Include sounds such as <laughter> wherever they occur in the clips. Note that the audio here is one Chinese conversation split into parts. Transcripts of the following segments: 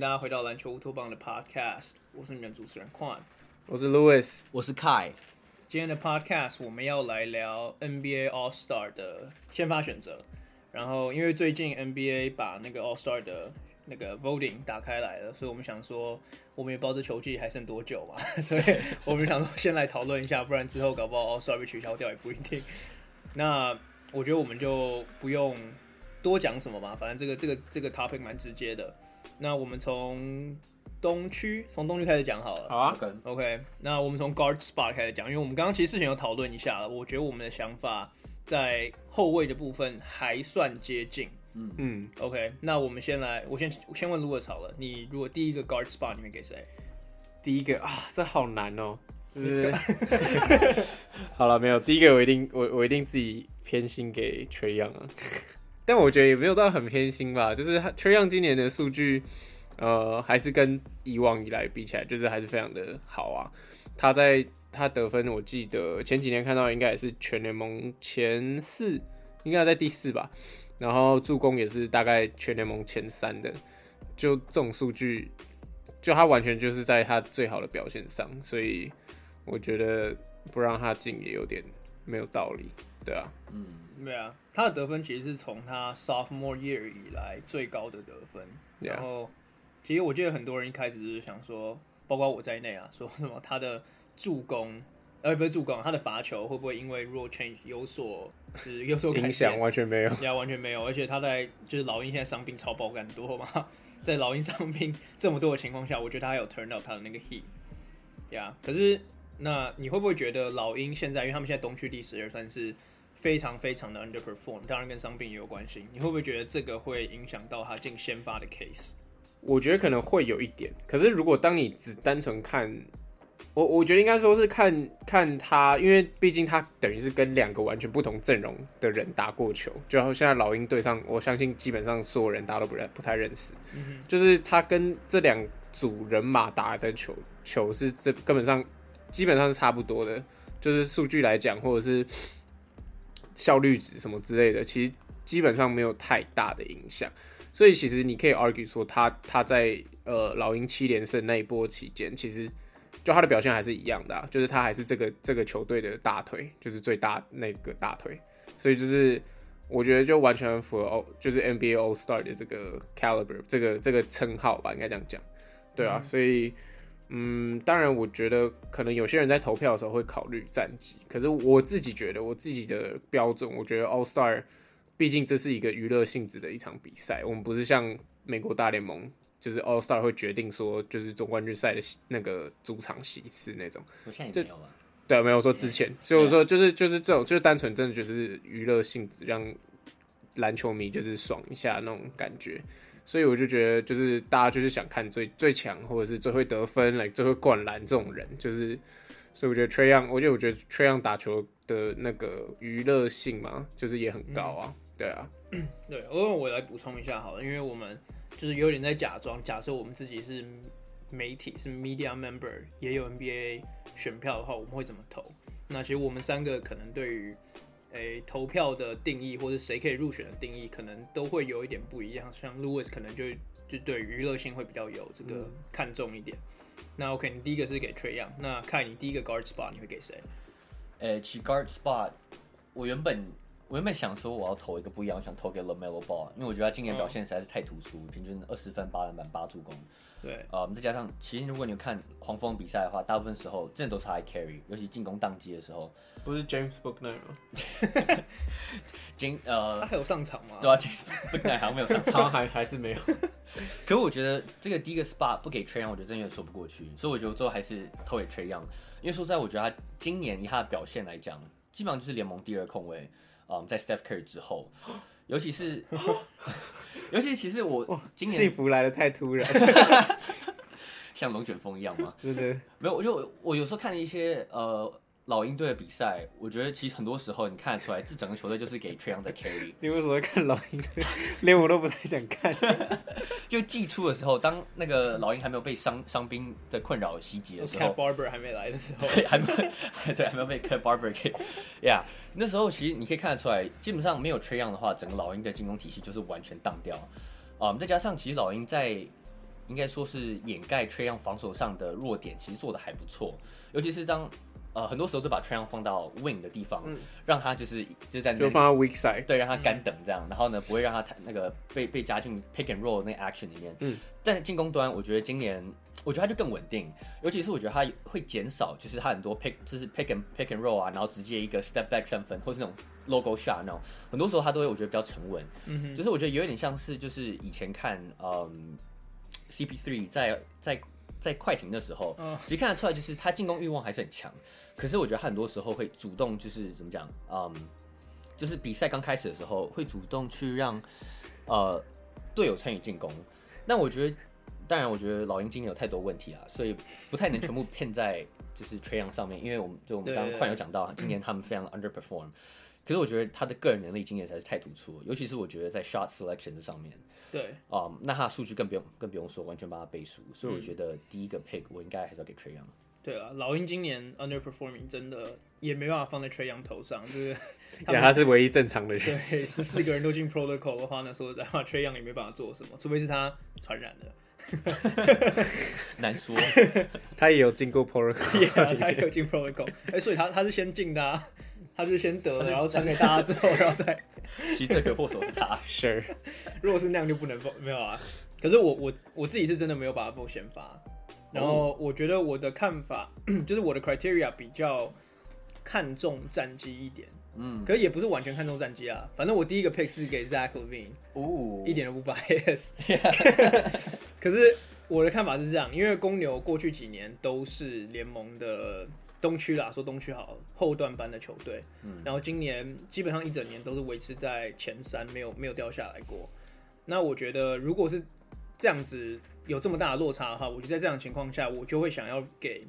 大家回到篮球乌托邦的 Podcast，我是你们主持人 Quan，我是 Louis，我是 Kai。今天的 Podcast 我们要来聊 NBA All Star 的先发选择。然后因为最近 NBA 把那个 All Star 的那个 Voting 打开来了，所以我们想说，我们也不知道这球季还剩多久嘛，<laughs> 所以我们想说先来讨论一下，不然之后搞不好 All Star 被取消掉也不一定。<laughs> 那我觉得我们就不用多讲什么吧，反正这个这个这个 topic 蛮直接的。那我们从东区，从东区开始讲好了。好啊，OK。那我们从 guard spot 开始讲，因为我们刚刚其实事情有讨论一下了。我觉得我们的想法在后卫的部分还算接近。嗯嗯，OK。那我们先来，我先我先问 Louis 好了，你如果第一个 guard spot 你会给谁？第一个啊，这好难哦。就是 <laughs> 好了，没有第一个，我一定我我一定自己偏心给 Trae Young 啊。但我觉得也没有到很偏心吧，就是 Trae Young 今年的数据，呃，还是跟以往以来比起来，就是还是非常的好啊。他在他得分，我记得前几年看到应该也是全联盟前四，应该在第四吧。然后助攻也是大概全联盟前三的，就这种数据，就他完全就是在他最好的表现上，所以我觉得不让他进也有点没有道理，对啊，嗯。对啊，他的得分其实是从他 sophomore year 以来最高的得分。Yeah. 然后，其实我记得很多人一开始就是想说，包括我在内啊，说什么他的助攻，呃，不是助攻，他的罚球会不会因为 rule change 有所是 <laughs> 有所影响？完全没有，呀，完全没有。而且他在就是老鹰现在伤病超爆干多嘛，<laughs> 在老鹰伤病这么多的情况下，我觉得他还有 turn up 他的那个 heat。呀，可是那你会不会觉得老鹰现在，因为他们现在东区第十二，算是。非常非常的 underperform，当然跟伤病也有关系。你会不会觉得这个会影响到他进先发的 case？我觉得可能会有一点。可是如果当你只单纯看，我我觉得应该说是看看他，因为毕竟他等于是跟两个完全不同阵容的人打过球。就现在老鹰队上，我相信基本上所有人大家都不认不太认识。嗯。就是他跟这两组人马打的球球是这根本上基本上是差不多的，就是数据来讲，或者是。效率值什么之类的，其实基本上没有太大的影响，所以其实你可以 argue 说他他在呃老鹰七连胜那一波期间，其实就他的表现还是一样的啊，就是他还是这个这个球队的大腿，就是最大那个大腿，所以就是我觉得就完全符合就是 NBA All Star 的这个 caliber 这个这个称号吧，应该这样讲，对啊，嗯、所以。嗯，当然，我觉得可能有些人在投票的时候会考虑战绩，可是我自己觉得，我自己的标准，我觉得 All Star，毕竟这是一个娱乐性质的一场比赛，我们不是像美国大联盟，就是 All Star 会决定说，就是总冠军赛的那个主场席次那种。我现在也没有了。对，没有说之前，所以我说就是就是这种，就是单纯真的就是娱乐性质，让篮球迷就是爽一下那种感觉。所以我就觉得，就是大家就是想看最最强，或者是最会得分、来、like、最会灌篮这种人，就是，所以我觉得 Trae Young，我觉得我觉得 Trae Young 打球的那个娱乐性嘛，就是也很高啊，嗯、对啊，对，我我来补充一下好了，因为我们就是有点在假装，假设我们自己是媒体，是 media member，也有 NBA 选票的话，我们会怎么投？那其实我们三个可能对于。诶、欸，投票的定义或者谁可以入选的定义，可能都会有一点不一样。像 Louis 可能就就对娱乐性会比较有这个看重一点。嗯、那 OK，你第一个是给 Trae Young，那看你第一个 guard spot 你会给谁？诶、欸，其 guard spot，我原本我原本想说我要投一个不一样，我想投给 LaMelo Ball，因为我觉得他今年表现实在是太突出，哦、平均二十分、八篮板、八助攻。对，啊、呃，再加上，其实如果你有看黄蜂比赛的话，大部分时候真的都是他来 carry，尤其进攻当机的时候。不是 James Booknight 吗？<laughs> James 呃，他还有上场吗？对啊，James Booknight 好像没有上场，<laughs> 还还是没有。<laughs> 可是我觉得这个第一个 spot 不给 Trae Young，我觉得真的有点说不过去，所以我觉得最后还是投给 Trae Young。因为说实在，我觉得他今年以他的表现来讲，基本上就是联盟第二控卫。嗯，在 Steph Curry 之后，尤其是，<laughs> 尤其其实我今年幸福来的太突然，<laughs> 像龙卷风一样吗？对对，没有，我就我有时候看一些呃。老鹰队的比赛，我觉得其实很多时候你看得出来，这整个球队就是给 Trae Young 在 carry。<laughs> 你为什么会看老鹰队？连我都不太想看。<laughs> 就季初的时候，当那个老鹰还没有被伤伤兵的困扰袭击的时候，Cat Barber 还没来的时候，对，还没 <laughs> 对，还没有被 Cat Barber 给呀。Yeah, 那时候其实你可以看得出来，基本上没有 Trae Young 的话，整个老鹰的进攻体系就是完全当掉。啊、嗯，再加上其实老鹰在应该说是掩盖 Trae Young 防守上的弱点，其实做的还不错。尤其是当呃很多时候都把 Young 放到 wing 的地方，嗯、让他就是就在那就放到 weak side，对，让他干等这样，嗯、然后呢不会让他太那个被被加进 pick and roll 那个 action 里面。嗯，在进攻端，我觉得今年我觉得他就更稳定，尤其是我觉得他会减少，就是他很多 pick 就是 pick and pick and roll 啊，然后直接一个 step back 三分，或是那种 logo shot 那种，很多时候他都会我觉得比较沉稳。嗯哼，就是我觉得有点像是就是以前看嗯。CP3 在在在快艇的时候，其实看得出来，就是他进攻欲望还是很强。可是我觉得他很多时候会主动，就是怎么讲，嗯，就是比赛刚开始的时候会主动去让呃队友参与进攻。那我觉得，当然，我觉得老鹰今年有太多问题啊，所以不太能全部骗在 <laughs> 就是 Trae Young 上面，因为我们就我们刚刚快有讲到，今年他们非常 underperform。可是我觉得他的个人能力今年才是太突出了，尤其是我觉得在 shot selection 这上面。对，啊、um，那他的数据更不用更不用说，完全把他背书。所以我觉得第一个 pick 我应该还是要给 Trae Young。对啊，老鹰今年 underperforming 真的也没办法放在 Trae Young 头上，就是 <laughs> 他，他是唯一正常的人。对，十四个人都进 protocol 的话呢，说实在话，Trae Young 也没办法做什么，除非是他传染的。<laughs> 难说，<laughs> 他也有进过 protocol，他也有进 protocol。哎、欸，所以他他是先进的、啊，他就先得，然后传给大家之后，然后再。<laughs> 其实罪魁祸首是他，<laughs> Sure。<laughs> 如果是那样就不能放，没有啊。可是我我我自己是真的没有把它放先发。然后我觉得我的看法 <clears throat> 就是我的 criteria 比较看重战绩一点，嗯，可是也不是完全看重战绩啊。反正我第一个 pick 是给 Zach Levine，哦，一点都不 bias。可是我的看法是这样，因为公牛过去几年都是联盟的。东区啦，说东区好，后段班的球队，嗯，然后今年基本上一整年都是维持在前三，没有没有掉下来过。那我觉得，如果是这样子有这么大的落差的话，我觉得在这样的情况下，我就会想要给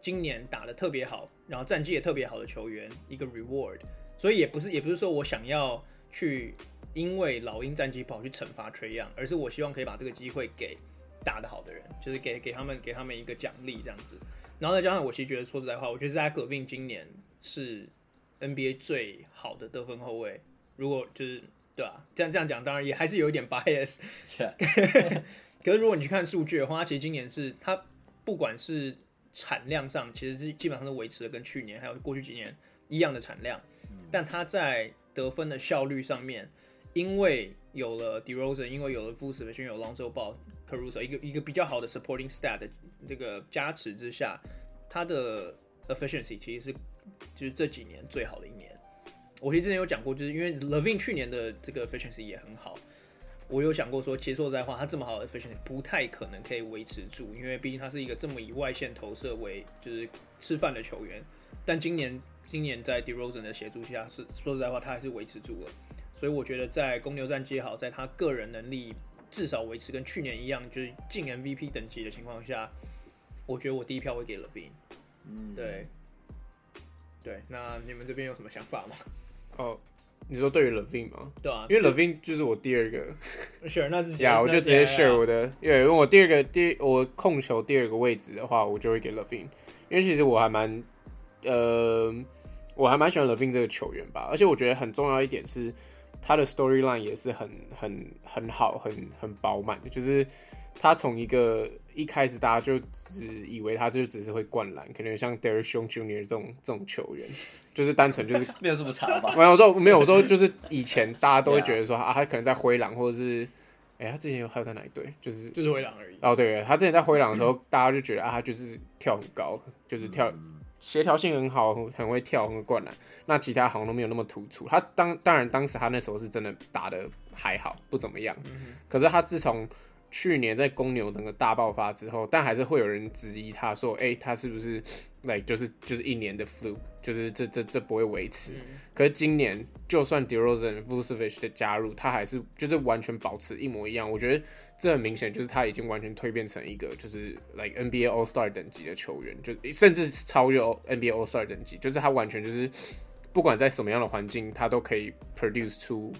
今年打的特别好，然后战绩也特别好的球员一个 reward。所以也不是也不是说我想要去因为老鹰战绩不好去惩罚 Trae Young，而是我希望可以把这个机会给打得好的人，就是给给他们给他们一个奖励这样子。然后再加上，我其实觉得说实在话，我觉得 Zach LaVine 今年是 NBA 最好的得分后卫。如果就是对吧？这样这样讲，当然也还是有一点 bias。<laughs> 可是如果你去看数据的话，他其实今年是他不管是产量上，其实是基本上都维持了跟去年还有过去几年一样的产量。但他在得分的效率上面，因为有了 DeRozan，因为有了 Vucevic，有 Lonzo Ball、一个一个比较好的 supporting stat 的这个加持之下，他的 efficiency 其实是就是这几年最好的一年。我其实之前有讲过，就是因为 Levine 去年的这个 efficiency 也很好，我有想过说，其实说实在话，他这么好的 efficiency 不太可能可以维持住，因为毕竟他是一个这么以外线投射为就是吃饭的球员。但今年今年在 DeRozan 的协助下，是说实在话，他还是维持住了。所以我觉得在公牛战绩好，在他个人能力至少维持跟去年一样，就是进 MVP 等级的情况下，我觉得我第一票会给 Levine。嗯，对，对。那你们这边有什么想法吗？哦，你说对于 Levine 吗？对啊，因为 Levine 就是我第二个。，Sure，，那之前呀，我就直接 share 我的，因为我第二个第我控球第二个位置的话，我就会给 Levine，因为其实我还蛮呃，我还蛮喜欢 Levine 这个球员吧，而且我觉得很重要一点是。他的 storyline 也是很很很好，很很饱满的。就是他从一个一开始大家就只以为他就只是会灌篮，可能像 Derrick Jones Jr. 这种这种球员，就是单纯就是 <laughs> 没有这么差吧？没有说没有我说就是以前大家都会觉得说 <laughs> 啊，他可能在灰狼或者是哎、欸，他之前有还有在哪一队？就是就是灰狼而已。哦，对，他之前在灰狼的时候，大家就觉得啊，他就是跳很高，就是跳。嗯协调性很好，很会跳，很会灌篮。那其他好像都没有那么突出。他当当然当时他那时候是真的打的还好，不怎么样。可是他自从去年在公牛整个大爆发之后，但还是会有人质疑他说：“哎，他是不是来、like, 就是就是一年的 fluke，就是这这这不会维持。”可是今年就算 DeRozan、Vucevic 的加入，他还是就是完全保持一模一样。我觉得。这很明显就是他已经完全蜕变成一个就是 like NBA All Star 等级的球员，就甚至超越 NBA All Star 等级，就是他完全就是不管在什么样的环境，他都可以 produce 出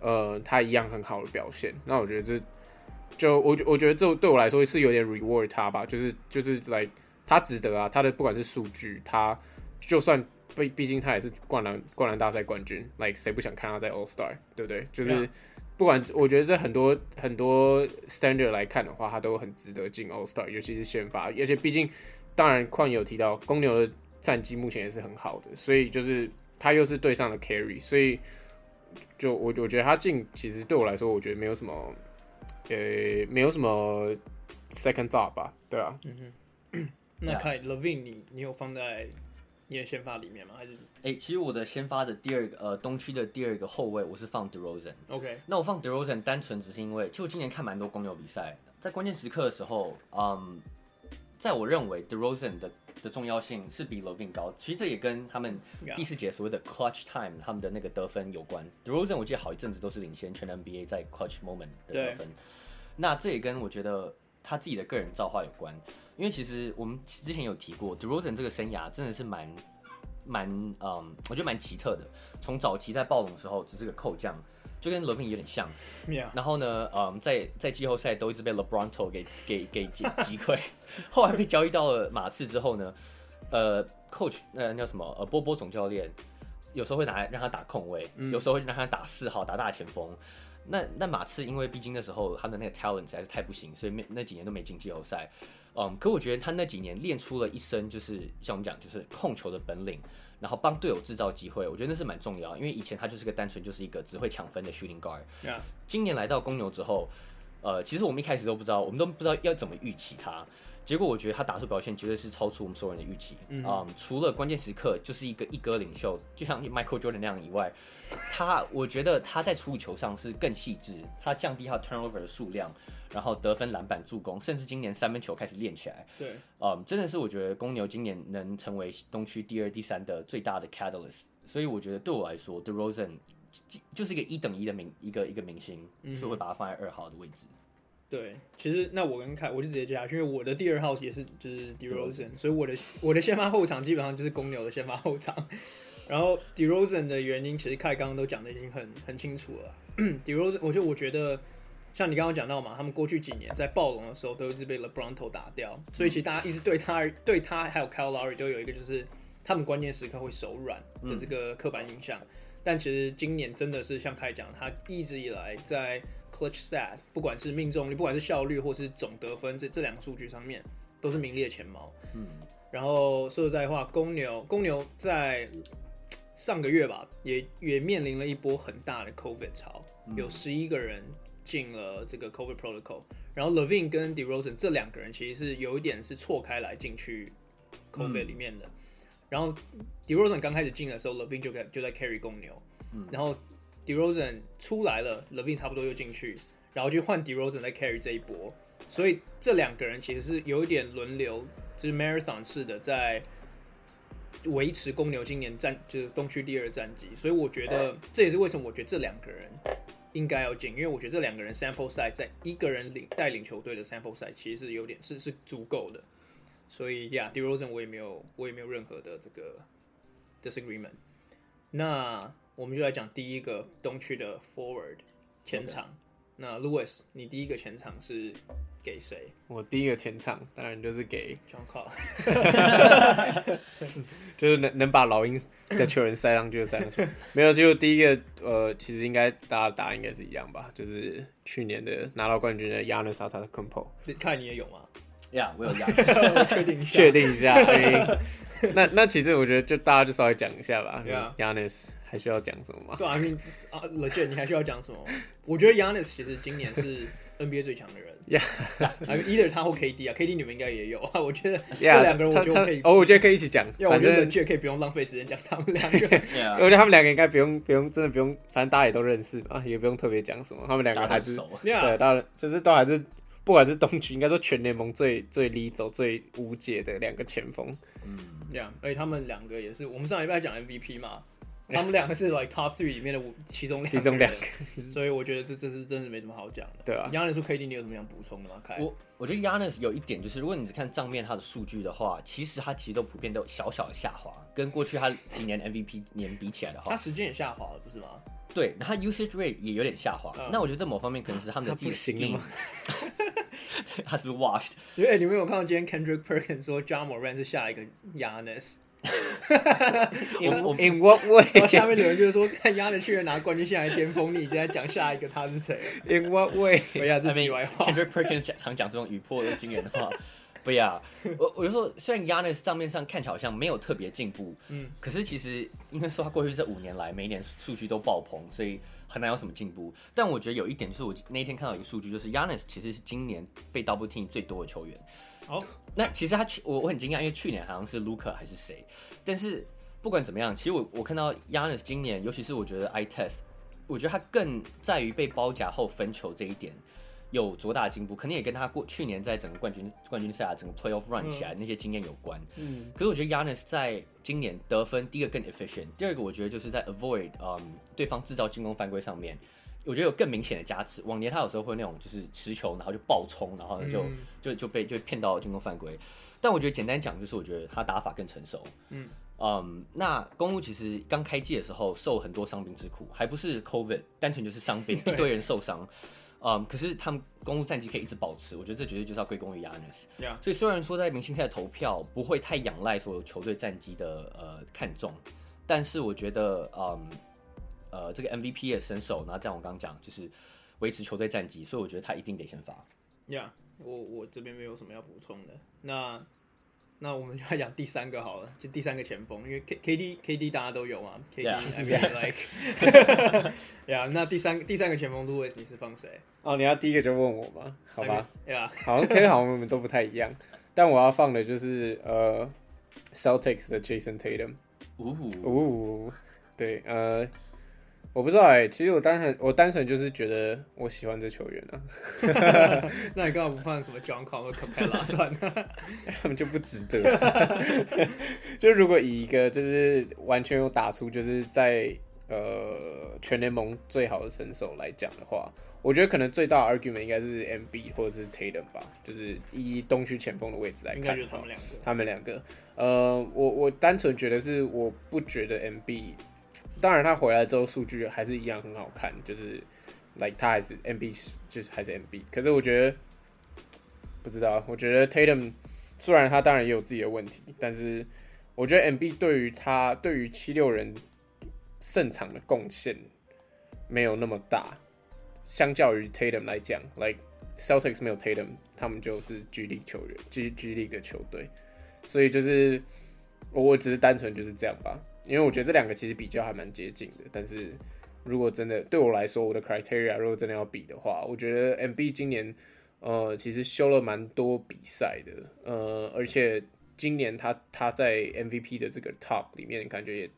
呃他一样很好的表现。那我觉得这就我我觉得这对我来说是有点 reward 他吧，就是就是 like 他值得啊，他的不管是数据，他就算毕毕竟他也是灌篮灌篮大赛冠军，like 谁不想看他在 All Star，对不对？就是。不管我觉得这很多很多 standard 来看的话，他都很值得进 All Star，尤其是先发，而且毕竟当然矿有提到公牛的战绩目前也是很好的，所以就是他又是对上了 carry，所以就我我觉得他进其实对我来说，我觉得没有什么呃没有什么 second thought 吧，对啊，嗯哼，那看 LaVine 你你有放在你的先发里面吗？还是？哎、欸，其实我的先发的第二个呃东区的第二个后卫，我是放 DeRozan。OK，那我放 DeRozan 单纯只是因为，就今年看蛮多公牛比赛，在关键时刻的时候，嗯，在我认为 DeRozan 的的重要性是比 LaVine 高。其实这也跟他们第四节所谓的 clutch time 他们的那个得分有关。DeRozan 我记得好一阵子都是领先全 NBA 在 clutch moment 的得分。那这也跟我觉得他自己的个人造化有关，因为其实我们之前有提过 DeRozan 这个生涯真的是蛮。蛮嗯，我觉得蛮奇特的。从早期在暴龙的时候只是个扣将，就跟 LaVine 有点像。Yeah. 然后呢，嗯，在在季后赛都一直被 LeBronto 给给给击 <laughs> 击溃。后来被交易到了马刺之后呢，呃，Coach 那叫什么？呃，波波总教练有时候会拿来让他打控卫，嗯、有时候会让他打四号打大前锋。那那马刺因为毕竟那时候他的那个 talent 实在是太不行，所以没那几年都没进季后赛。嗯，可我觉得他那几年练出了一身，就是像我们讲，就是控球的本领，然后帮队友制造机会，我觉得那是蛮重要。因为以前他就是个单纯就是一个只会抢分的 shooting guard。Yeah. 今年来到公牛之后，呃，其实我们一开始都不知道，我们都不知道要怎么预期他。结果我觉得他打出表现绝对是超出我们所有人的预期。嗯、um,，除了关键时刻就是一个一哥领袖，就像 Michael Jordan 那样以外，他我觉得他在处理球上是更细致，他降低他 turnover 的数量。然后得分、篮板、助攻，甚至今年三分球开始练起来。对，嗯，真的是我觉得公牛今年能成为东区第二、第三的最大的 catalyst。所以我觉得对我来说，DeRozan 就是一个一等一的明一个一个明星，嗯，所以会把它放在二号的位置。对，其实那我跟凯，我就直接接下去，因为我的第二号也是就是 DeRozan，所以我的我的先发后场基本上就是公牛的先发后场。<laughs> 然后 DeRozan 的原因，其实凯刚刚都讲的已经很很清楚了。<clears throat> DeRozan，我就我觉得。像你刚刚讲到嘛，他们过去几年在暴龙的时候都一直被 LeBron 打掉，所以其实大家一直对他、对他还有 Kyle Lowry 都有一个就是他们关键时刻会手软的这个刻板印象。但其实今年真的是像凯讲，他一直以来在 Clutch Stat，不管是命中率、不管是效率或是总得分这这两个数据上面都是名列前茅。嗯，然后说实在话，公牛公牛在上个月吧，也也面临了一波很大的 COVID 潮，有十一个人。进了这个 COVID protocol，然后 Levine 跟 DeRozan 这两个人其实是有一点是错开来进去 COVID 里面的。嗯、然后 DeRozan 刚开始进的时候，Levine 就在就在 carry 公牛，嗯、然后 DeRozan 出来了，Levine 差不多又进去，然后就换 DeRozan 在 carry 这一波。所以这两个人其实是有一点轮流，就是 marathon 式的在维持公牛今年战就是东区第二战绩。所以我觉得这也是为什么我觉得这两个人。应该要进，因为我觉得这两个人 sample size 在一个人领带领球队的 sample size 其实是有点是是足够的，所以呀、yeah，DeRozan 我也没有我也没有任何的这个 disagreement。那我们就来讲第一个东区的 forward 前场。那 Louis，你第一个前场是给谁？我第一个前场当然就是给 John Cobb，<laughs> 就是能能把老鹰在球员塞上去就塞上去。没有，就第一个呃，其实应该大家答案应该是一样吧，就是去年的拿到冠军的 Giannis Antetokounmpo。看你也有吗？呀、yeah，我有 <laughs> Giannis，确定确定一下。那那其实我觉得就大家就稍微讲一下吧。Yeah. 还需要讲什么吗？对啊，你啊，Legit，你还需要讲什么？我觉得 Giannis 其实今年是 <laughs> NBA 最强的人。Yeah，either <laughs> 他或 KD 啊，KD 你们应该也有啊。<laughs> 我觉得这两个人我觉得可以，哦，我觉得可以一起讲。我觉得 Legit 可以不用浪费时间讲他们两个。Yeah. 我觉得他们两个应该不用不用，真的不用，反正大家也都认识啊，也不用特别讲什么。他们两个还是对，当然就是都还是，不管是东区，应该说全联盟最最 lethal 最无解的两个前锋。嗯，这样，而且他们两个也是，我们上礼拜讲 MVP 嘛。他们两个是 like top three 里面的五其中其中两个，所以我觉得这这是真的没什么好讲的。对啊，Giannis 说 KD，你有什么想补充的吗？开，我我觉得 Giannis 有一点就是，如果你只看账面他的数据的话，其实他其实都普遍都有小小的下滑，跟过去他几年 MVP 年比起来的话，他时间也下滑了，不是吗？对，然后 usage rate 也有点下滑。嗯、那我觉得在某方面可能是他们的自己的 scheme <laughs> 他是不是 washed？因为、欸、你们有看到今天 Kendrick Perkins 说 Ja Morant 是下一个 In <laughs> 我 In what way？然后下面有人就是说，<laughs> 看亚的去年拿冠军，现在巅峰，你现在讲下一个他是谁？In what way？<laughs> 不要这题外话。Kendrick Perkins 常讲这种语破的惊人的话。不要，我我就说，虽然 Giannis 账面上看起来好像没有特别进步，嗯，可是其实因为说他过去这五年来每一年数据都爆棚，所以很难有什么进步。但我觉得有一点就是，我那天看到一个数据，就是 Giannis 其实是今年被 Double Team 最多的球员。哦，那其实他去我我很惊讶，因为去年好像是 Luka 还是谁，但是不管怎么样，其实我我看到 Giannis 今年，尤其是我觉得 Eye Test，我觉得他更在于被包夹后分球这一点。有多大的进步，肯定也跟他过去年在整个冠军冠军赛啊，整个 playoff run 起来那些经验有关。嗯，可是我觉得 Giannis 在今年得分，第一个更 efficient，第二个我觉得就是在 avoid 嗯对方制造进攻犯规上面，我觉得有更明显的加持。往年他有时候会那种就是持球然后就爆冲，然后就、嗯、就就被就骗到进攻犯规。但我觉得简单讲就是我觉得他打法更成熟。嗯嗯，那公路其实刚开季的时候受很多伤兵之苦，还不是 COVID，单纯就是伤兵一堆人受伤。嗯，um, 可是他们公路战绩可以一直保持，我觉得这绝对就是要归功于。Yeah. 所以虽然说在明星赛投票不会太仰赖所有球队战绩的呃看重，但是我觉得嗯呃这个 MVP 的身手，那这样我刚刚讲就是维持球队战绩，所以我觉得他一定得先发。呀，yeah, 我我这边没有什么要补充的。那那我们就来讲第三个好了，就第三个前锋，因为 K K D K D 大家都有嘛，K D I mean like，<laughs> 呀，那第三第三个前锋 Louis 你是放谁？哦，你要第一个就问我吗？好吧，呀 Okay, yeah. 好，K 好像我们都不太一样，但我要放的就是呃 Celtics 的 Jason Tatum，呜呜，对，呃。我不知道哎、欸，其实我单纯我单纯就是觉得我喜欢这球员啊。<laughs> 那你干嘛不放什么 John Capela <laughs> 算了？他们就不值得。<laughs> 就如果以一个就是完全有打出就是在呃全联盟最好的身手来讲的话，我觉得可能最大的 argument 应该是 MB 或者是 Tatum 吧，就是以东区前锋的位置来看，他们两个。他们两个，呃，我我单纯觉得是我不觉得 MB。当然，他回来之后数据还是一样很好看，就是 like 他还是 MB，就是还是 MB。可是我觉得不知道，我觉得 Tatum 虽然他当然也有自己的问题，但是我觉得 MB 对于他对于七六人胜场的贡献没有那么大，相较于 Tatum 来讲，like Celtics 没有 Tatum，他们就是 gd 球员 ggd 的球队，所以就是我只是单纯就是这样吧。因为我觉得这两个其实比较还蛮接近的，但是如果真的对我来说，我的 criteria 如果真的要比的话，我觉得 MB 今年呃其实修了蛮多比赛的，呃，而且今年他他在 MVP 的这个 top 里面感觉也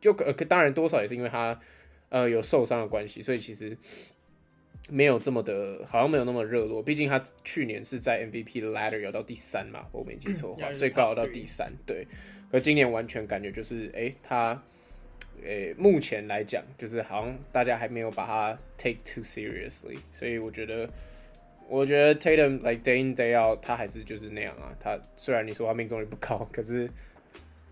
就呃当然多少也是因为他呃有受伤的关系，所以其实没有这么的好像没有那么热络，毕竟他去年是在 MVP 的 ladder 有到第三嘛，我没记错的话，最高到第三，对。可今年完全感觉就是，哎、他，诶、目前来讲，就是好像大家还没有把他 take too seriously，所以我觉得，我觉得 Tatum like day in day out，他还是就是那样啊。他虽然你说他命中率不高，可是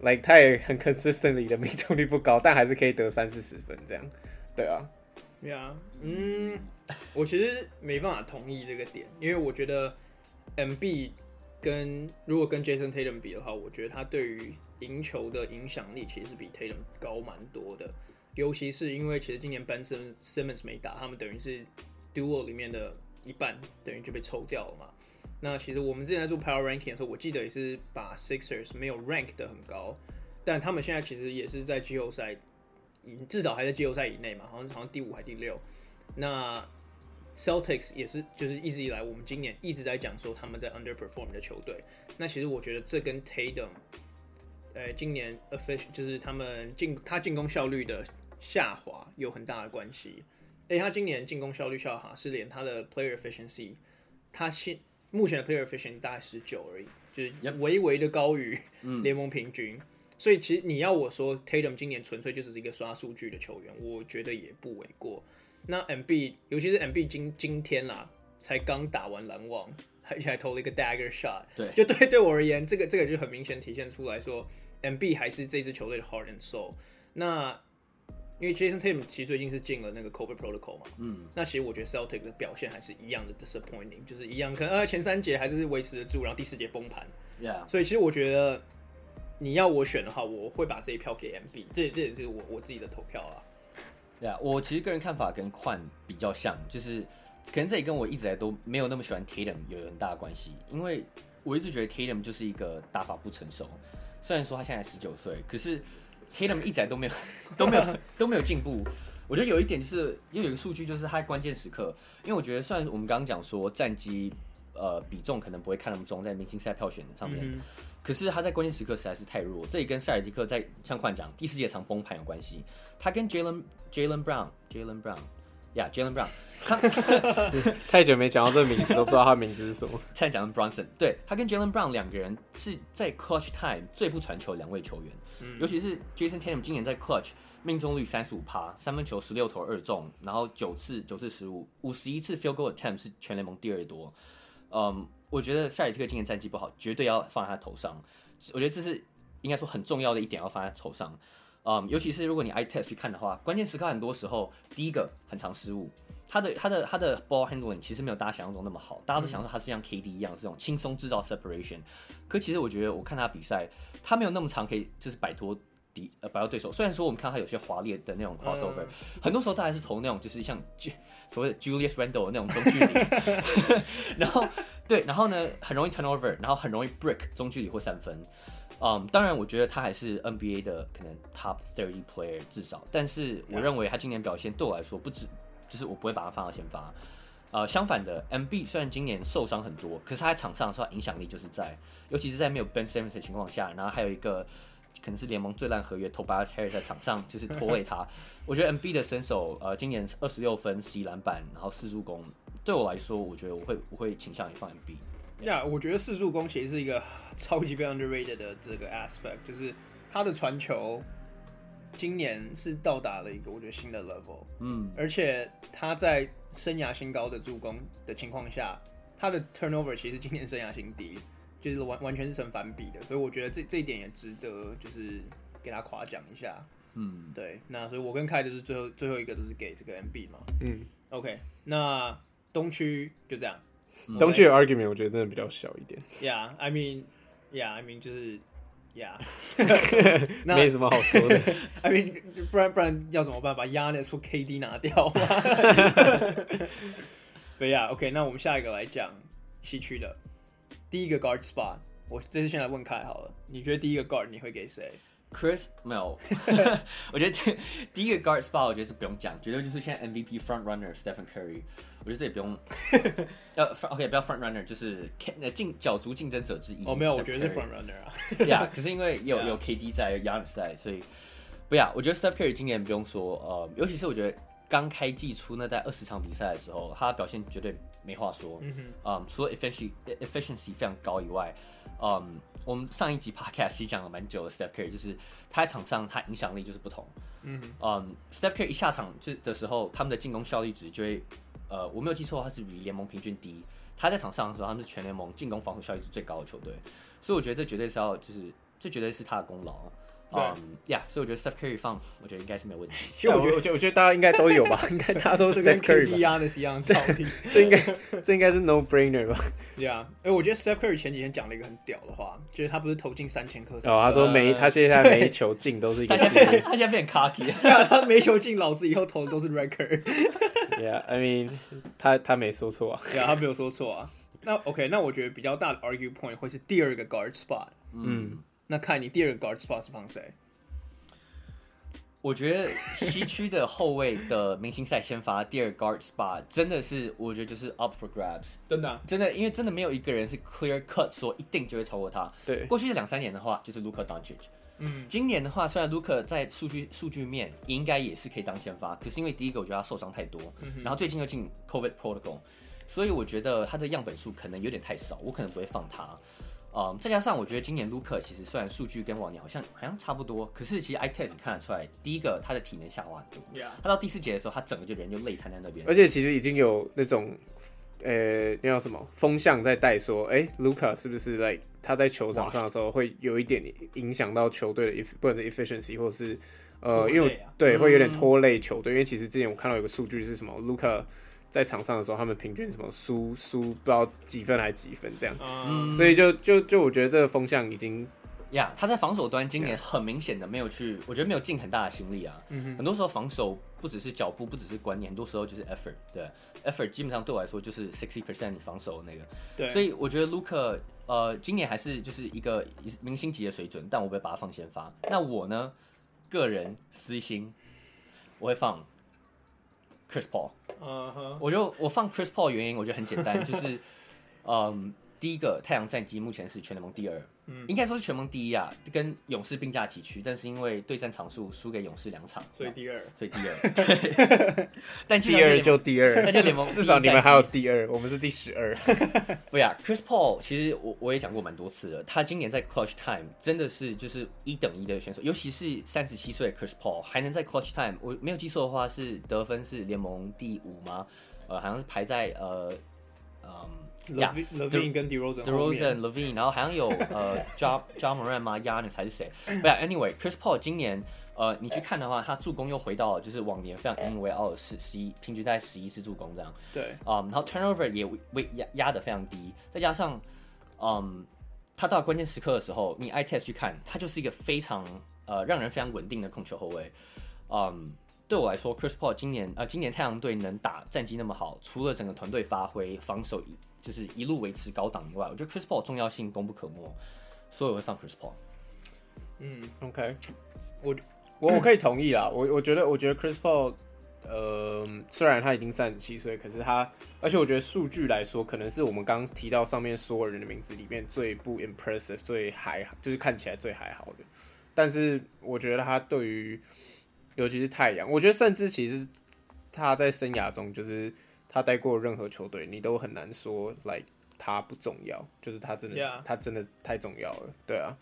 ，like 他也很 consistently 的命中率不高，但还是可以得三四十分这样，对啊。对啊，嗯，我其实没办法同意这个点，因为我觉得 MB 跟如果跟 Jason Tatum 比的话，我觉得他对于赢球的影响力其实是比 Tatum 高蛮多的，尤其是因为其实今年 Ben Simmons 没打，他们等于是 Duo 里面的一半，等于就被抽掉了嘛。那其实我们之前在做 Power Ranking 的时候，我记得也是把 Sixers 没有 rank 的很高，但他们现在其实也是在季后赛，至少还在季后赛以内嘛，好像好像第五还第六。那 Celtics 也是，就是一直以来我们今年一直在讲说他们在 underperform 的球队。那其实我觉得这跟 Tatum 呃，今年 efficient 就是他们进他进攻效率的下滑有很大的关系。哎，他今年进攻效率下滑是连他的 player efficiency，他现目前的 player efficiency 大概十九而已，就是微微的高于联盟平均。嗯、所以其实你要我说 Tatum 今年纯粹就只是一个刷数据的球员，我觉得也不为过。那 MB 尤其是 MB 今今天啦，才刚打完篮网，而且还投了一个 dagger shot，对，就对对我而言，这个这个就很明显体现出来说。MB 还是这支球队的 heart and soul。那因为 Jason Tatum 其实最近是进了那个 COVID protocol 嘛，嗯，那其实我觉得 Celtic 的表现还是一样的 disappointing，就是一样，可能呃前三节还是维持得住，然后第四节崩盘，Yeah。所以其实我觉得你要我选的话，我会把这一票给 MB，这这也是我我自己的投票啊。对啊，我其实个人看法跟宽比较像，就是可能这也跟我一直来都没有那么喜欢 Tatum 有很大的关系，因为我一直觉得 Tatum 就是一个打法不成熟，虽然说他现在十九岁，可是 Tatum 一直都没有 <laughs> 都没有 <laughs> 都没有进步。我觉得有一点就是，又有一个数据就是他在关键时刻，因为我觉得虽然我们刚刚讲说战绩呃比重可能不会看那么重在明星赛票选上面。嗯可是他在关键时刻实在是太弱，这也跟塞尔迪克在像宽讲第四节场崩盘有关系。他跟 Jalen Jalen Brown Jalen Brown 呀、yeah, Jalen Brown，他 <laughs> 太久没讲到这个名字，都不知道他名字是什么。现在讲 Bronson，对他跟 Jalen Brown 两个人是在 Clutch Time 最不传球的两位球员，嗯、尤其是 Jason Tatum 今年在 Clutch 命中率三十五趴，三分球十六投二中，然后九次九次失误，五十一次 Field Goal Attempt 是全联盟第二多，嗯。我觉得塞尔提克今年战绩不好，绝对要放在他头上。我觉得这是应该说很重要的一点，要放在头上。嗯，尤其是如果你 eye test 去看的话，关键时刻很多时候，第一个很常失误，他的他的他的 ball handling 其实没有大家想象中那么好。大家都想说他是像 KD 一样，这种轻松制造 separation。可其实我觉得，我看他比赛，他没有那么长可以就是摆脱敌呃摆脱对手。虽然说我们看他有些华丽的那种 crossover，嗯，很多时候他还是投那种就是像 <laughs> 所谓的 Julius Randle 那种中距离，<laughs> 然后。对，然后呢，很容易 turnover，然后很容易 break 中距离或三分。嗯，当然，我觉得他还是 NBA 的可能 top thirty player 至少，但是我认为他今年表现对我来说不止，就是我不会把他放到先发。呃，相反的，MB 虽然今年受伤很多，可是他在场上的影响力就是在，尤其是在没有 Ben Simmons 的情况下，然后还有一个可能是联盟最烂合约 Tobias Harris 在场上就是拖累他。<laughs> 我觉得 MB 的身手，呃，今年二十六分、十一篮板，然后四助攻。对我来说，我觉得我会我会倾向于放 MB。呀，我觉得四助攻其实是一个 <laughs> 超级被 underrated 的这个 aspect，就是他的传球今年是到达了一个我觉得新的 level。嗯，而且他在生涯新高的助攻的情况下，他的 turnover 其实今年生涯新低，就是完完全是成反比的。所以我觉得这这一点也值得就是给他夸奖一下。嗯，对。那所以我跟凯就是最后最后一个都是给这个 MB 嘛。嗯，OK，那。东区就这样，东区的 argument 我觉得真的比较小一点。Yeah，I mean，Yeah，I mean 就是 Yeah，<laughs> <laughs> 那没什么好说的。<laughs> I mean，不然不然要怎么办？把 Giannis 或 KD 拿掉吗？对呀，OK，那我们下一个来讲西区的第一个 guard spot。我这次先来问凯好了，你觉得第一个 guard 你会给谁？Chris 没有，我觉得第第一个 guard spot，我觉得这不用讲，绝对就是现在 MVP front runner Stephen Curry。我觉得这也不用，要 OK 不要 front runner，就是呃竞角逐竞争者之一。哦，没有，我觉得是 front runner 啊。呀，<laughs> 可是因为有 <laughs> 有 KD 在，有 Giannis 在，所以不要。我觉得 Stephen Curry 今年不用说，呃，尤其是我觉得刚开季初那在二十场比赛的时候，他的表现绝对没话说。嗯哼，除了 efficiency efficiency 非常高以外，嗯，我们上一集 podcast 也讲了蛮久的 Steph Curry，就是他在场上他影响力就是不同。嗯嗯，Steph Curry 一下场就的时候，他们的进攻效率值就会。呃，我没有记错，他是比联盟平均低。他在场上的时候，他们是全联盟进攻防守效率是最高的球队，所以我觉得这绝对是要，就是这绝对是他的功劳。嗯呀，所以我觉得 Steph Curry 放，我觉得应该是没问题。其实我觉得，我觉得，我觉得大家应该都有吧，应该大家都是 Steph Curry 一样的，一样的道理。<laughs> 这应该，这应该是 no brainer 吧？对啊，哎，我觉得 Steph Curry 前几天讲了一个很屌的话，就是他不是投进三千颗？哦，他说每他现在每一球进都是一个。他现在变 cocky，<laughs> 他每球进，老子以后投的都是 record。Yeah，I mean，他他没说错啊。对啊，他没有说错啊。那 OK，那我觉得比较大的 argue point 会是第二个 guard spot。嗯，那看你第二个 guard spot 是放谁？我觉得西区的后卫的明星赛先发第二 guard spot 真的是，我觉得就是 up for grabs，真的、啊、真的，因为真的没有一个人是 clear cut 说一定就会超过他。对，过去的两三年的话就是 Luka Doncic，嗯，今年的话虽然 Luka 在数据数据面应该也是可以当先发，可是因为第一个我觉得他受伤太多，嗯、然后最近又进 COVID protocol，所以我觉得他的样本数可能有点太少，我可能不会放他。嗯，再加上我觉得今年卢克其实虽然数据跟往年好像好像差不多，可是其实你看得出来，第一个他的体能下滑很多，Yeah. 他到第四节的时候，他整个就人就累瘫在那边。而且其实已经有那种，呃，那叫什么风向在带说，哎、欸，卢卡是不是在、like, 他在球场上的时候会有一点影响到球队的 eff 不管是 efficiency 或是呃，啊、因为对会有点拖累球队，嗯、因为其实之前我看到有个数据是什么，卢卡。在场上的时候，他们平均什么输输不知道几分还是几分这样，嗯、所以就就就我觉得这个风向已经呀，yeah, 他在防守端今年很明显的没有去，我觉得没有尽很大的心力啊。嗯哼，很多时候防守不只是脚步，不只是观念，很多时候就是 effort。对，effort 基本上对我来说就是 sixty percent 你防守的那个。对，所以我觉得 Luka 呃今年还是就是一个明星级的水准，但我不会把他放先发。那我呢，个人私心，我会放 Chris Paul。嗯哼，我就我放 Chris Paul 的原因，我觉得很简单，就是嗯。第一个太阳战绩目前是全联盟第二，嗯，应该说是全盟第一啊，跟勇士并驾齐驱，但是因为对战场数输给勇士两场，所以第二，所以第二，<laughs> 对，但第二就第二，但就联盟 <laughs> 至少你们还有第二，我们是第十二。<laughs> 对啊，Chris Paul 其实我我也讲过蛮多次了，他今年在 Clutch Time 真的是就是一等一的选手，尤其是三十七岁的 Chris Paul 还能在 Clutch Time，我没有记错的话是得分是联盟第五吗？呃，好像是排在呃，嗯。LaVine 跟 DeRozan DeRozan Levine，然后好像有呃 <laughs> Ja Ja Morant 吗？Giannis 还是谁？不呀，Anyway，Chris Paul 今年呃，你去看的话，他助攻又回到了就是往年非常引以为傲的十十一，平均在十一次助攻这样。对，啊、嗯，然后 Turnover 也为压压的非常低，再加上嗯，他到关键时刻的时候，你 eye test 去看，他就是一个非常呃让人非常稳定的控球后卫。嗯，对我来说，Chris Paul 今年呃今年太阳队能打战绩那么好，除了整个团队发挥防守。就是一路维持高档以外，我觉得 Chris Paul 重要性功不可没，所以我会放 Chris Paul。嗯，OK，我我我可以同意啦。我我觉得我觉得 Chris Paul，呃，虽然他已经三十七岁，可是他，而且我觉得数据来说，可能是我们刚刚提到上面所有人的名字里面最不 impressive、最还就是看起来最还好的。但是我觉得他对于，尤其是太阳，我觉得甚至其实他在生涯中就是。他待过任何球队，你都很难说来、like, 他不重要，就是他真的，Yeah. 他真的太重要了，对啊，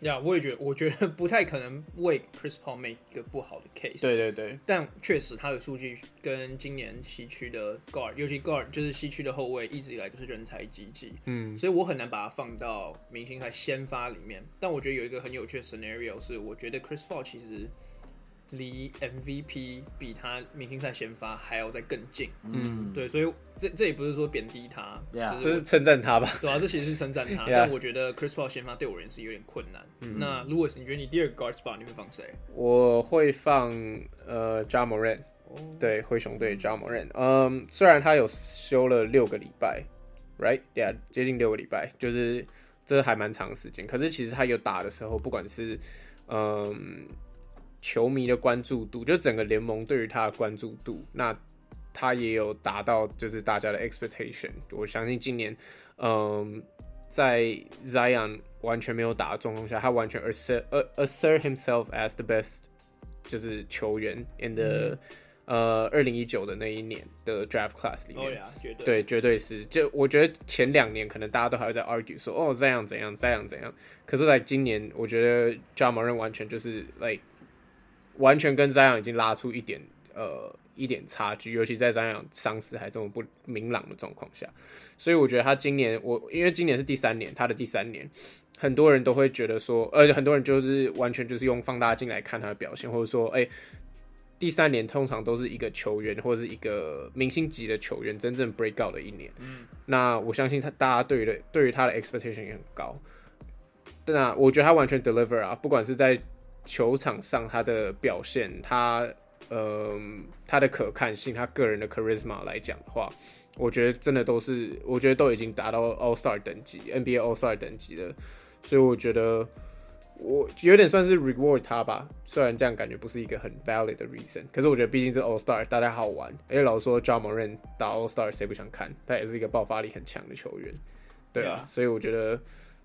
呀，Yeah, 我也觉得，我觉得不太可能为 Chris Paul make 一个不好的 case，对对对，但确实他的数据跟今年西区的 guard，尤其 guard 就是西区的后卫，一直以来都是人才济济，嗯，所以我很难把它放到明星赛先发里面，但我觉得有一个很有趣的 scenario 是，我觉得 Chris Paul 其实。离 MVP 比他明星赛先发还要再更近，嗯，对，所以这这也不是说贬低他，Yeah. 这是称赞他吧？对啊，这其实是称赞他。Yeah. 但我觉得 Chris Paul 先发对我而言是有点困难。嗯、那如果是你觉得你第二个 guard spot 你会放谁？我会放呃 Ja Morant，oh. 对，灰熊队 Ja Morant。嗯，虽然他有休了六个礼拜，right？Yeah，接近六个礼拜，就是这还蛮长时间。可是其实他有打的时候，不管是嗯。球迷的关注度，就整个联盟对于他的关注度，那他也有达到就是大家的 expectation。我相信今年，嗯，在 Zion 完全没有打的状况下，他完全 assert assert himself as the best，就是球员 in the、嗯、呃二零一九的那一年的 draft class 里面，oh yeah, 绝对，对，绝对是。就我觉得前两年可能大家都还会在 argue 说，哦，Zion 怎样，Zion 怎样。可是在今年，我觉得 Ja Morant 完全就是 like。完全跟张扬已经拉出一点呃一点差距，尤其在张扬伤势还这么不明朗的状况下，所以我觉得他今年我因为今年是第三年，他的第三年，很多人都会觉得说，而且很多人就是完全就是用放大镜来看他的表现，或者说，哎、第三年通常都是一个球员或者是一个明星级的球员真正 break out 的一年。嗯，那我相信他大家对于的对于他的 expectation 也很高，那我觉得他完全 deliver 啊，不管是在球场上他的表现，他呃他的可看性，他个人的 charisma 来讲的话，我觉得真的都是，我觉得都已经达到 All Star 等级，NBA All Star 等级了，所以我觉得我有点算是 reward 他吧，虽然这样感觉不是一个很 valid 的 reason，可是我觉得毕竟是 All Star，大家好玩，因为老说 Ja Morant 打 All Star 谁不想看？他也是一个爆发力很强的球员，对啊.所以我觉得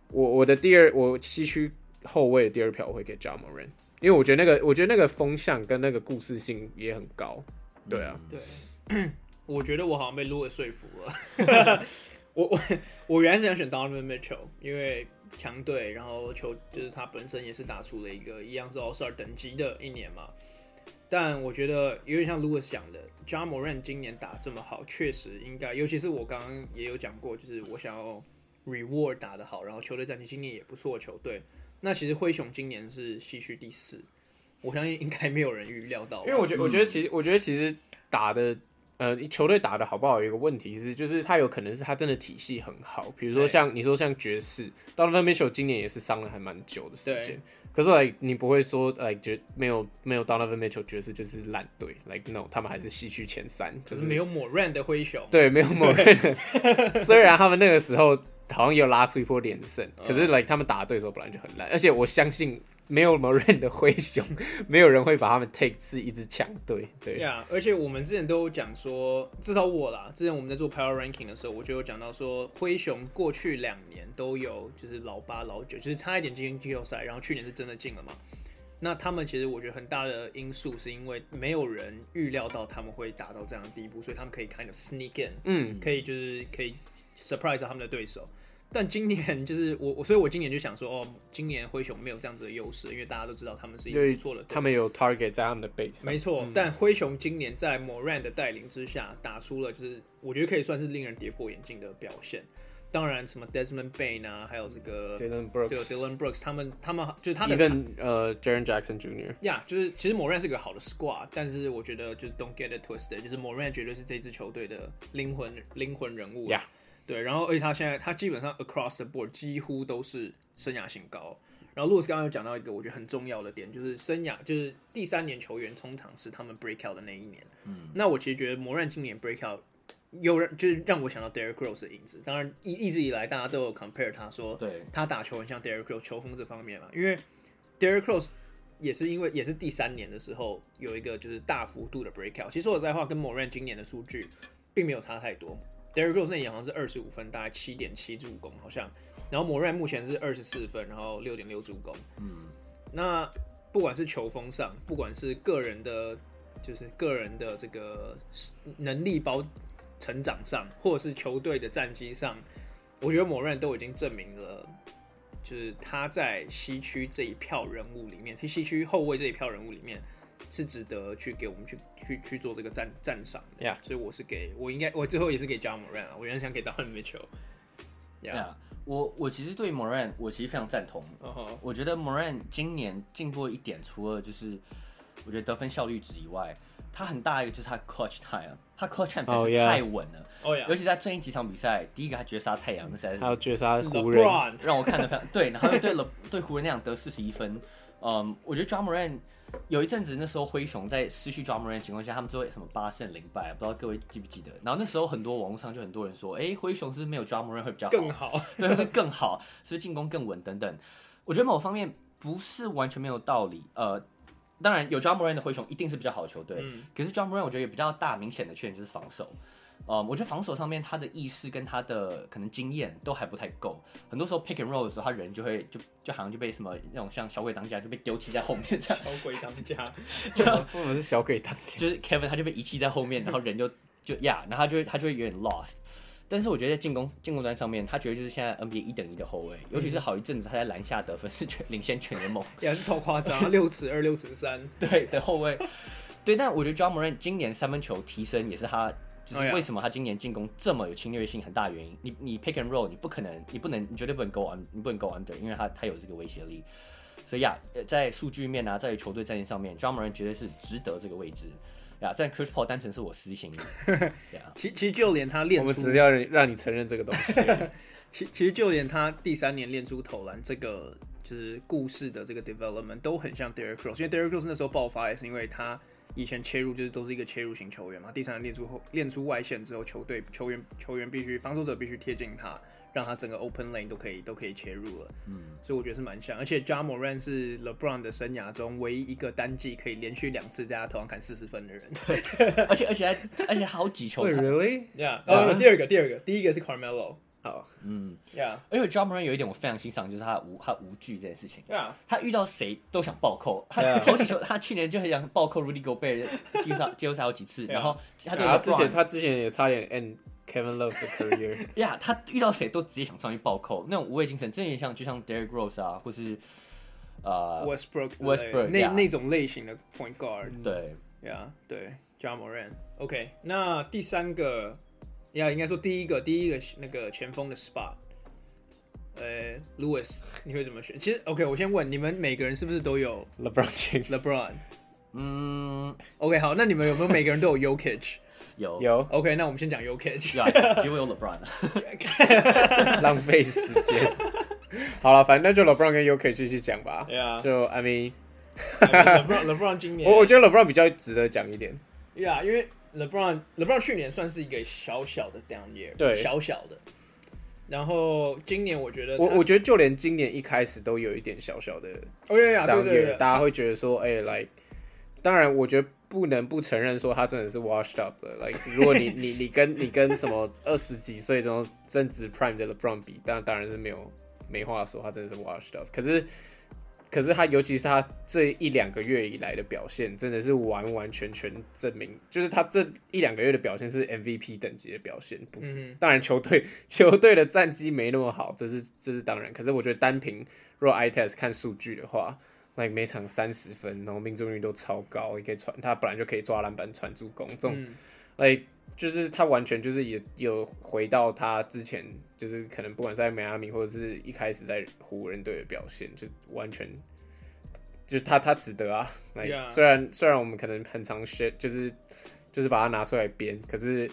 我我的第二我西区。后卫的第二票我会给 Ja Morant，因为我觉得那个，我觉得那个风向跟那个故事性也很高。对啊，对，我觉得我好像被 Louis 说服了。<laughs> 我我我原来是想选 Donovan Mitchell，因为强队，然后球就是他本身也是打出了一个一样是 All Star 等级的一年嘛。但我觉得有点像 Louis 讲的，Ja Morant 今年打这么好，确实应该，尤其是我刚刚也有讲过，就是我想要 reward 打得好，然后球队战绩今年也不错的球队。那其实灰熊今年是西区第四，我相信应该没有人预料到。因为我觉得，我觉得其实，我觉得其实打的呃，球队打的好不好，有一个问题是，就是他有可能是他真的体系很好，比如说像你说像爵士，Donovan Mitchell 今年也是伤了还蛮久的时间。可是，like 你不会说，like 觉没有没有 Donovan Mitchell 爵士就是烂队，like no，他们还是西区前三。可是没有 Morant 的灰熊。对，没有 Morant。<laughs> 虽然他们那个时候好像也有拉出一波连胜，可是 like 他们打的对手本来就很烂，而且我相信。没有 Morant 的灰熊，<laughs> 没有人会把他们 take 是一支强队。对呀，yeah, 而且我们之前都有讲说，至少我啦，之前我们在做 Power Ranking 的时候，我就有讲到说，灰熊过去两年都有就是老八老九，就是差一点进季后赛，然后去年是真的进了嘛。那他们其实我觉得很大的因素是因为没有人预料到他们会打到这样的地步，所以他们可以 kind of sneak in，嗯，可以就是可以 surprise 他们的对手。但今年就是 <laughs> 我我，所以我今年就想说，哦，今年灰熊没有这样子的优势，因为大家都知道他们是一个不错的，他们有 target 在他们的 base。没错，嗯、但灰熊今年在 Morant 的带领之下，打出了就是我觉得可以算是令人跌破眼镜的表现。当然，什么 Desmond Bane 啊，还有这个 Dillon Brooks，对 Dillon Brooks，他们他们就是他的，even 呃 Jaren Jackson Jr. 呀，yeah, 就是其实 Morant 是一个好的 squad，但是我觉得就是 Don't get it twisted，就是 Morant 绝对是这支球队的灵魂灵魂人物。呀。对，然后而且他现在他基本上 across the board 几乎都是生涯新高。然后路易斯刚刚有讲到一个我觉得很重要的点，就是生涯就是第三年球员通常是他们 break out 的那一年。嗯，那我其实觉得魔人今年 break out 有人就是让我想到 Derrick Rose 的影子。当然一一直以来大家都有 compare 他说，对，他打球很像 Derrick Rose 球风这方面嘛，因为 Derrick Rose 也是因为也是第三年的时候有一个就是大幅度的 break out。其实说实在话，跟魔人今年的数据并没有差太多。Derrick Rose 那年好像是二十五分，大概七点七助攻，好像。然后 Morant 目前是二十四分，然后六点六助攻。嗯，那不管是球风上，不管是个人的，就是个人的这个能力包成长上，或者是球队的战绩上，我觉得 Morant 都已经证明了，就是他在西区这一票人物里面，西区后卫这一票人物里面。是值得去给我们去去去做这个赞赞赏的.所以我是给我应该我最后也是给 Ja Morant 啊，我原来想给 Donovan Mitchell。呀，yeah. yeah. 我我其实对 Morant 我其实非常赞同，uh huh. 我觉得 Morant 今年进步一点，除了就是我觉得得分效率值以外，他很大一个就是他 clutch time，他 clutch time 实在太稳了，哦，oh, yeah. 尤其在最近几场比赛，第一个他绝杀太阳，那实在是，还有绝杀湖人让我看得非常对，然后又对了对湖人那样得四十一分，嗯，um, 我觉得 Ja Morant。有一阵子，那时候灰熊在失去 Ja Morant 的情况下，他们最后什么八胜零败，不知道各位记不记得？然后那时候很多网络上就很多人说，哎、欸，灰熊是不是没有 Ja Morant 会比较好更好？<laughs> 对，是更好，是不是进攻更稳等等？我觉得某方面不是完全没有道理。呃，当然有 Ja Morant 的灰熊一定是比较好的球队，嗯、可是 Ja Morant 我觉得也比较大明显的缺点就是防守。呃，我觉得防守上面他的意识跟他的可能经验都还不太够，很多时候 pick and roll 的时候，他人就会就就好像就被什么那种像小鬼当家就被丢弃在后面这样。小鬼当家，为什么是小鬼当家？就是 Kevin 他就被遗弃在后面，然后人就就呀，yeah, 然后他就会他就会有点 lost。但是我觉得在进攻进攻端上面，他绝对就是现在 NBA 一等一的后卫，尤其是好一阵子他在篮下得分是全领先全联盟，也是超夸张，六尺二六尺三，对的后卫。对，但我觉得 John Morant 今年三分球提升也是他。就是为什么他今年进攻这么有侵略性，很大原因。你你 pick and roll，你不可能，你不能，你绝对不能 go on，你不能 go under，因为他他有这个威胁力。所以呀，在数据面啊，在球队战绩上面 Morant 绝对是值得这个位置。呀，但 Chris Paul 单纯是我私心。<laughs> 其其实就连他练出，我们只是要让你承认这个东西。<laughs> 其其实就连他第三年练出投篮这个就是故事的这个 development 都很像 Derrick Rose，因为 Derrick Rose 那时候爆发也是因为他。以前切入就是都是一个切入型球员嘛，第三年练出后练出外线之后，球队球员球员必须防守者必须贴近他，让他整个 open lane 都可以都可以切入了。嗯，所以我觉得是蛮像，而且 Ja Morant 是 LeBron 的生涯中唯一一个单季可以连续两次在他头上砍四十分的人。<laughs> 对，而且而且还而且好几球。<laughs> Really？Yeah。哦，第二个第二个第一个是 Carmelo。好，嗯，Yeah，而且 j o h n Morant 有一点我非常欣赏，就是他无他无惧这件事情。Yeah，他遇到谁都想暴扣，他 <laughs> 好几球，他去年就很想暴扣 Rudy Gobert，季后赛好几次，然后他就之前他之前也差点 end Kevin Love 的 career。<laughs> Yeah，他遇到谁都直接想上去暴扣，那种无畏精神，真的像就像 Derrick Rose 啊，或是呃 Westbrook Westbrook 那那种类型的 point guard。对，Yeah，对，Ja Morant。OK，那第三个。呀，应该说第一个第一个那个前锋的 spot，呃，Lewis，你会怎么选？其实 OK，我先问你们每个人是不是都有 LeBron James？LeBron，嗯，OK，好，那你们有没有每个人都有 Jokic？<laughs> 有有 OK，那我们先讲 Jokic。有啊，其实我有 LeBron 的。<laughs> 浪费时间。好了，反正就 LeBron 跟 Jokic 继续讲吧。对啊，就 I <laughs> mean，LeBron LeBron 今年，我我觉得 LeBron 比较值得讲一点。Yeah，，因为 LeBron LeBron 去年算是一个小小的 down year，对，小小的。然后今年我觉得，我我觉得就连今年一开始都有一点小小的 down year，对对对，大家会觉得说，哎、欸，来，当然我觉得不能不承认说他真的是 washed up 的。Like，<laughs> 如果你你你跟你跟什么二十几岁这种正值 prime 的 LeBron 比，当然当然是没有没话说，他真的是 washed up。可是。可是他，尤其是他这一两个月以来的表现，真的是完完全全证明，就是他这一两个月的表现是 MVP 等级的表现，不是？嗯、当然，球队 <laughs> 球队的战绩没那么好，这是这是当然。可是我觉得单凭若 test 看数据的话，like 每场三十分，然后命中率都超高，也可以传，他本来就可以抓篮板、传助攻，这种、嗯、like 就是他完全就是也有回到他之前，就是可能不管是在迈阿密或者是一开始在湖人队的表现，就完全就他他值得啊。那.虽然虽然我们可能很常学，就是就是把他拿出来编，可是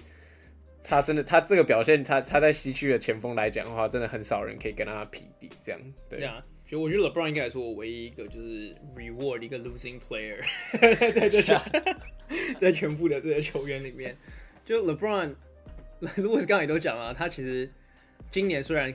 他真的他这个表现，他他在西区的前锋来讲的话，真的很少人可以跟他匹敌。这样对啊，就、yeah. 我觉得 LeBron 应该来说，我唯一一个就是 reward 一个 losing player，对对对，在全部的这些球员里面。就 LeBron，<laughs> 如果是刚才也都讲了，他其实今年虽然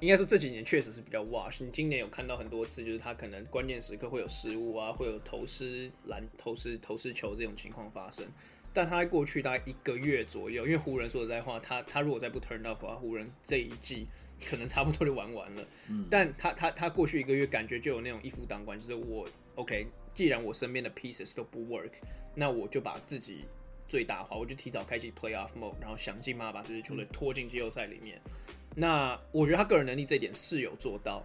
应该说这几年确实是比较 wash，你今年有看到很多次，就是他可能关键时刻会有失误啊，会有投失篮、投失投失球这种情况发生。但他在过去大概一个月左右，因为湖人说实在话，他他如果再不 turn up 的话，湖人这一季可能差不多就玩完了。嗯，但他他他过去一个月感觉就有那种一夫当关，就是我 OK，既然我身边的 pieces 都不 work，那我就把自己。最大化，我就提早开启 playoff mode，然后想尽办法把这支球队拖进季后赛里面。那我觉得他个人能力这一点是有做到，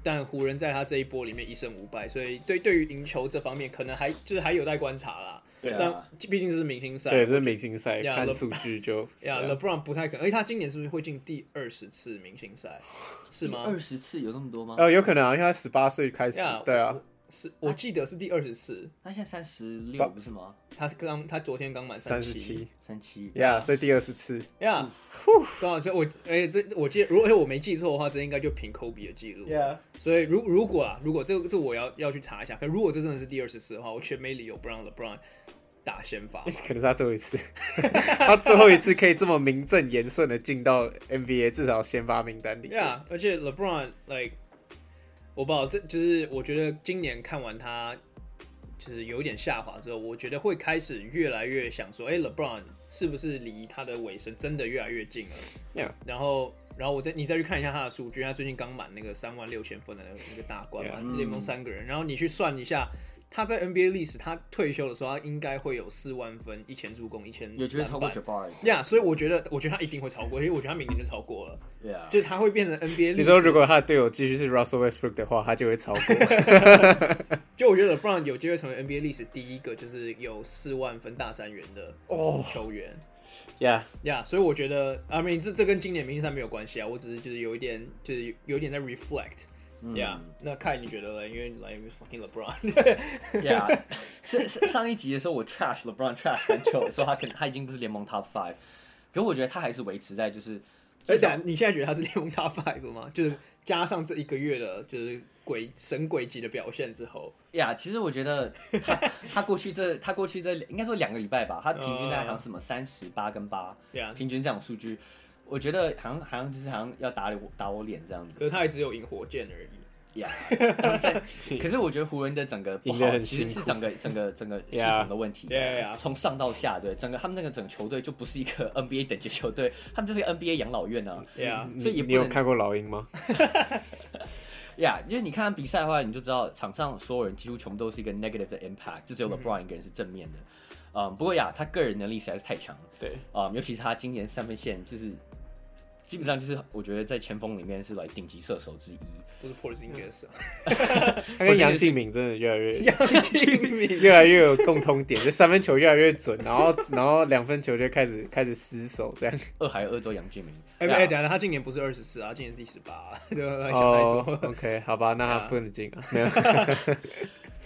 但湖人在他这一波里面一胜五败，所以对对于赢球这方面可能还就是还有待观察啦。对啊，但毕竟这是明星赛，对，这是明星赛，看数据就呀。LeBron 不太可能，而且他今年是不是会进第二十次明星赛？是吗？二十次有那么多吗？呃，有可能啊，因为他十八岁开始，yeah, 对啊。是我记得是第二十次，他现在三十六不是吗？他是刚他昨天刚满三十七，三七。呀，所以第二十次。呀，刚好就我哎、欸、这我记得如果我没记错的话，这应该就平科比的记录，yeah. 所以如如果啊，如果这个这我要要去查一下，可如果这真的是第二十次的话，我全没理由不让 LeBron 打先发，<laughs> 可能是他最后一次，<laughs> 他最后一次可以这么名正言顺的进到 NBA 至少先发名单里，呀、yeah，而且 LeBron like。我不知道，这就是我觉得今年看完他，就是有一点下滑之后，我觉得会开始越来越想说，哎、欸，LeBron 是不是离他的尾声真的越来越近了？Yeah. 然后，然后我再你再去看一下他的数据，他最近刚满那个三万六千分的那个大关嘛，联、yeah. 盟三个人，然后你去算一下。他在 NBA 历史，他退休的时候，他应该会有四万分、一千助攻、一千有觉得超过 Jabari 呀，所以我觉得，我觉得他一定会超过，因为我觉得他明年就超过了。Yeah. 就是他会变成 NBA 历史。你说如果他的队友继续是 Russell Westbrook 的话，他就会超过。<laughs> 就我觉得 LeBron 有机会成为 NBA 历史第一个，就是有四万分大三元的哦球员。Yeah，Yeah，，所以我觉得，I mean 这这跟今年明星赛没有关系啊，我只是就是有一点，就是有一点在 reflect。Yeah，、嗯、那看你觉得呢？因为来源于 fucking LeBron。Yeah，<laughs> 上上一集的时候我 trash LeBron trash 很久，说他可能他已经不是联盟 top five，可是我觉得他还是维持在就是。而且你现在觉得他是联盟 top five 吗？就是加上这一个月的，就是鬼神鬼级的表现之后。呀、yeah，其实我觉得他他过去这他过去这应该说两个礼拜吧，他平均大概好像什么三十八跟八.平均这种数据。我觉得好像好像就是好像要打我打我脸这样子，可是他也只有赢火箭而已呀。Yeah, 可是我觉得湖人的整个不好，其实是整个整个整个系统的问题。对呀，从上到下，对整个他们那个整个球队就不是一个 <laughs> NBA 等级球队，他们就是一个 NBA 养老院啊。对呀，所以也你有看过老鹰吗？呀，就是你看比赛的话，你就知道场上所有人几乎全部都是一个 negative 的 impact，就只有 LeBron 一个人是正面的。嗯，不过呀，他个人能力实在是太强了。对，啊，尤其是他今年三分线就是。基本上就是我觉得在前锋里面是来顶级射手之一，就是 Porzingis <laughs> 他跟杨敬敏真的越来越 <laughs> 杨敬敏。越来越有共通点，就三分球越来越准，然后 <laughs> 然后两分球就开始开始失手，这样。二还有二周杨敬敏，哎哎，等下他今年不是二十四啊，今年第十八，哦，OK，好吧，那他不能进啊，没有。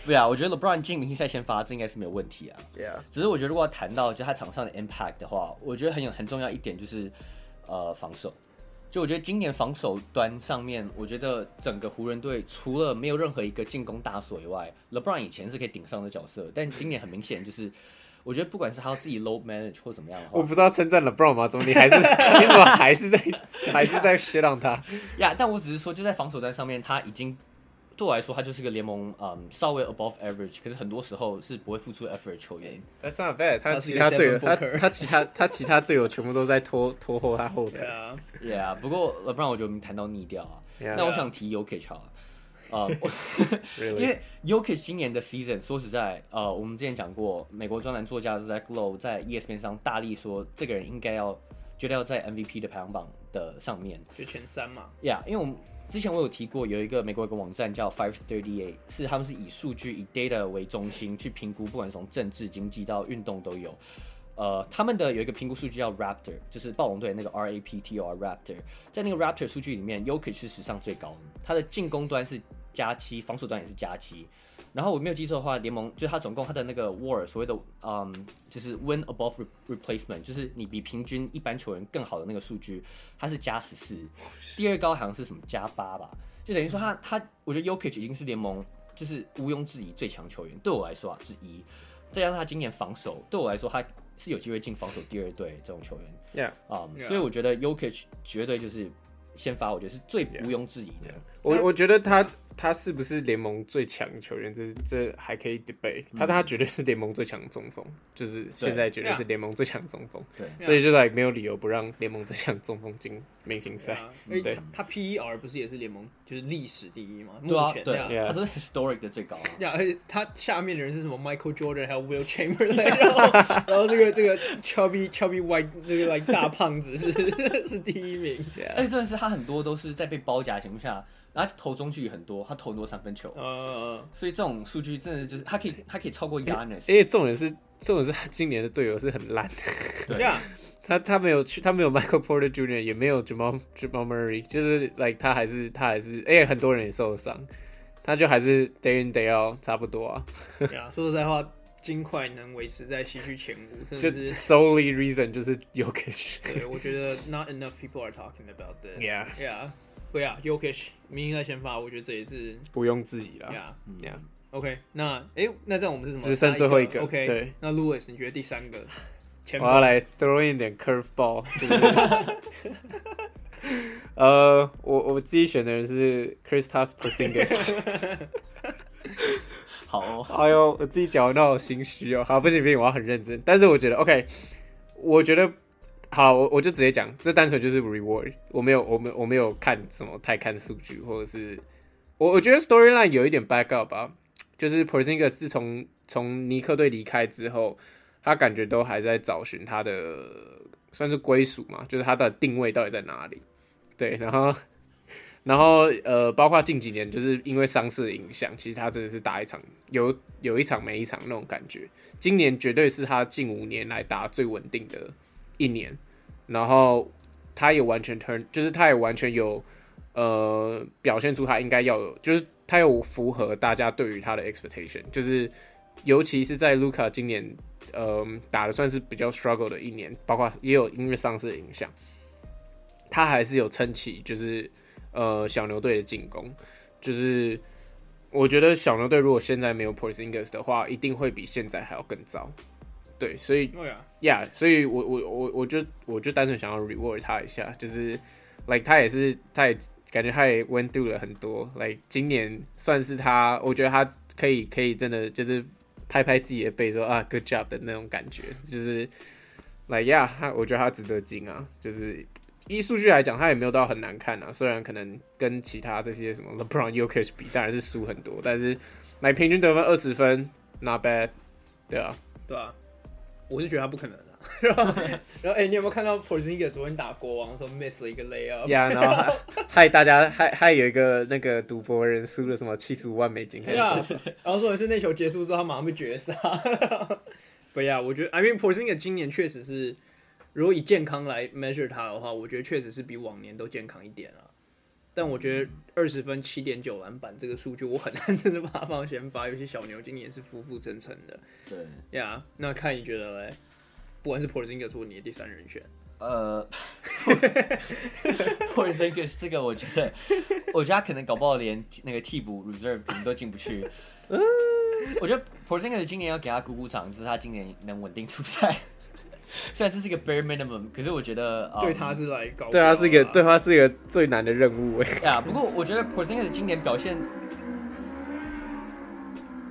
对啊，我觉得 LeBron 进明星赛先发，这应该是没有问题啊。对啊，只是我觉得如果要谈到就他场上的 impact 的话，我觉得很有很重要一点就是呃防守。就我觉得今年防守端上面，我觉得整个湖人队除了没有任何一个进攻大锁以外，LeBron 以前是可以顶上的角色，但今年很明显就是。我觉得不管是他自己 load manage 或怎么样的话，我不知道称赞 LeBron 吗？怎么你还是 <laughs> 你怎么还是在还是在 shit on 他呀？yeah, 但我只是说，就在防守端上面，他已经对我来说，他就是个联盟嗯稍微 above average，可是很多时候是不会付出 effort 的球员。That's not bad，他其他队友他他其他他其他队友全部都在拖拖后他后腿。啊，Yeah，不过 LeBron 我觉得我们谈到腻掉啊。那 Yeah. 我想提 Jokic 啊。啊，呃、<laughs> Really? 因为 Jokic 今年的 season，说实在，呃，我们之前讲过，美国专栏作家 Zach Lowe 在 ESPN 上大力说，这个人应该要，绝对要在 MVP 的排行榜的上面，就前三嘛。Yeah，因为我们之前我有提过，有一个美国一个网站叫 Five Thirty Eight，是他们是以数据以 data 为中心去评估，不管从政治、经济到运动都有。呃，他们的有一个评估数据叫 Raptor，就是暴龙队那个 R A P T O R Raptor，在那个 Raptor 数据里面 y o k i c 是史上最高的，他的进攻端是。加七，防守端也是加七，然后我没有记错的话，联盟就是他总共他的那个 WAR 所谓的嗯，就是 Win Above Replacement，就是你比平均一般球员更好的那个数据，他是加十四，第二高好像是什么加八吧，就等于说他他，我觉得 Jokic 已经是联盟就是毋庸置疑最强球员，对我来说啊之一，再加上他今年防守，对我来说他是有机会进防守第二队这种球员，Yeah，啊、um, Yeah.，所以我觉得 Jokic 绝对就是先发，我觉得是最毋庸置疑的，我我觉得他。他是不是联盟最强球员？这这还可以 debate。他他绝对是联盟最强中锋，就是现在绝对是联盟最强中锋。对，所以就来没有理由不让联盟最强中锋进明星赛。对，他 PER 不是也是联盟就是历史第一吗？对啊，对啊，他都是 historic 的最高。呀，而且他下面的人是什么？Michael Jordan 还有 Will Chamberlain，然后 <laughs> 然后这个这个 chubby chubby white 这个 like 大胖子是 <laughs> 是第一名。而且真的是他很多都是在被包夹情况下。他投中距很多，他投很多三分球，嗯，所以这种数据真的就是他可以，他可以超过。而且重点是，重点是他今年的队友是很烂，对呀，他他没有去，他没有 Michael Porter Jr.，也没有 Jamal Jamal Murray，就是 like 他还是他还是，哎很多人也受伤，他就还是 Day in Day out 差不多啊。对啊，说实在话，金块能维持在西区前五，就 solely reason 就是 Jokic。对，我觉得 not enough people are talking about this。Yeah，yeah。对啊，Jokic 明星赛先发，我觉得这也是毋庸置疑了。呀呀，OK，那哎、欸，那这样我们是什么？只剩最后一个。OK，对。那 Louis，你觉得第三个？我要来 throw in 点 curve ball。<laughs> 呃，我我自己选的人是 Christas Porzingis。<laughs> 好、哦，哎呦，我自己讲到好心虚哦。好，不行不行，我要很认真。但是我觉得 OK，我觉得。好，我我就直接讲，这单纯就是 reward。我没有，我没，我没有看什么太看数据，或者是我我觉得 storyline 有一点 back up 吧。就是 Porzingis 自从从尼克队离开之后，他感觉都还在找寻他的算是归属嘛，就是他的定位到底在哪里。对，然后然后呃，包括近几年就是因为伤势的影响，其实他真的是打一场有有一场没一场那种感觉。今年绝对是他近五年来打最稳定的。一年，然后他也完全 turn，就是他也完全有呃表现出他应该要有，就是他有符合大家对于他的 expectation，就是尤其是在卢卡今年呃打的算是比较 struggle 的一年，包括也有因为伤势的影响，他还是有撑起就是呃小牛队的进攻，就是我觉得小牛队如果现在没有 Porzingis 的话，一定会比现在还要更糟。对，所以呀，yeah, 所以我我我我就我就单纯想要 reward 他一下，就是 like 他也是，他也感觉他也 went through 了很多，like 今年算是他，我觉得他可以可以真的就是拍拍自己的背说啊 good job 的那种感觉，就是 like yeah，他我觉得他值得金啊，就是依数据来讲，他也没有到很难看啊，虽然可能跟其他这些什么 LeBron、Yokish 比，当然是输很多，但是来平均得分二十分，not bad，对啊，对啊。我是觉得他不可能的，<laughs> 然后，<laughs> 然后，哎，你有没有看到 Porzingis 昨天打国王的时候 miss 了一个 layup？呀，然后还 <laughs> 害大家，害害有一个那个赌博人输了什么七十五万美金？然后说的是那球结束之后，他马上被绝杀。不呀，我觉得，I mean Porzingis 今年确实是，如果以健康来 measure 他的话，我觉得确实是比往年都健康一点啊。但我觉得二十分七点九篮板这个数据，我很难 <laughs> 真的把它放先发。有些小牛今年是浮浮沉沉的。对呀，yeah, 那看你觉得嘞？不管是 Porzingis 或你的第三人选，呃，Porzingis 这个我觉得，我觉得他可能搞不好连那个替补 reserve 可能都进不去。我觉得 Porzingis 今年要给他鼓鼓掌，就是他今年能稳定出赛。<laughs> 虽然这是一个 bare minimum，可是我觉得、um, 对他是来高，对他是一个对他是一个最难的任务哎。<laughs> 呀，不过我觉得 Porzingis 今年表现，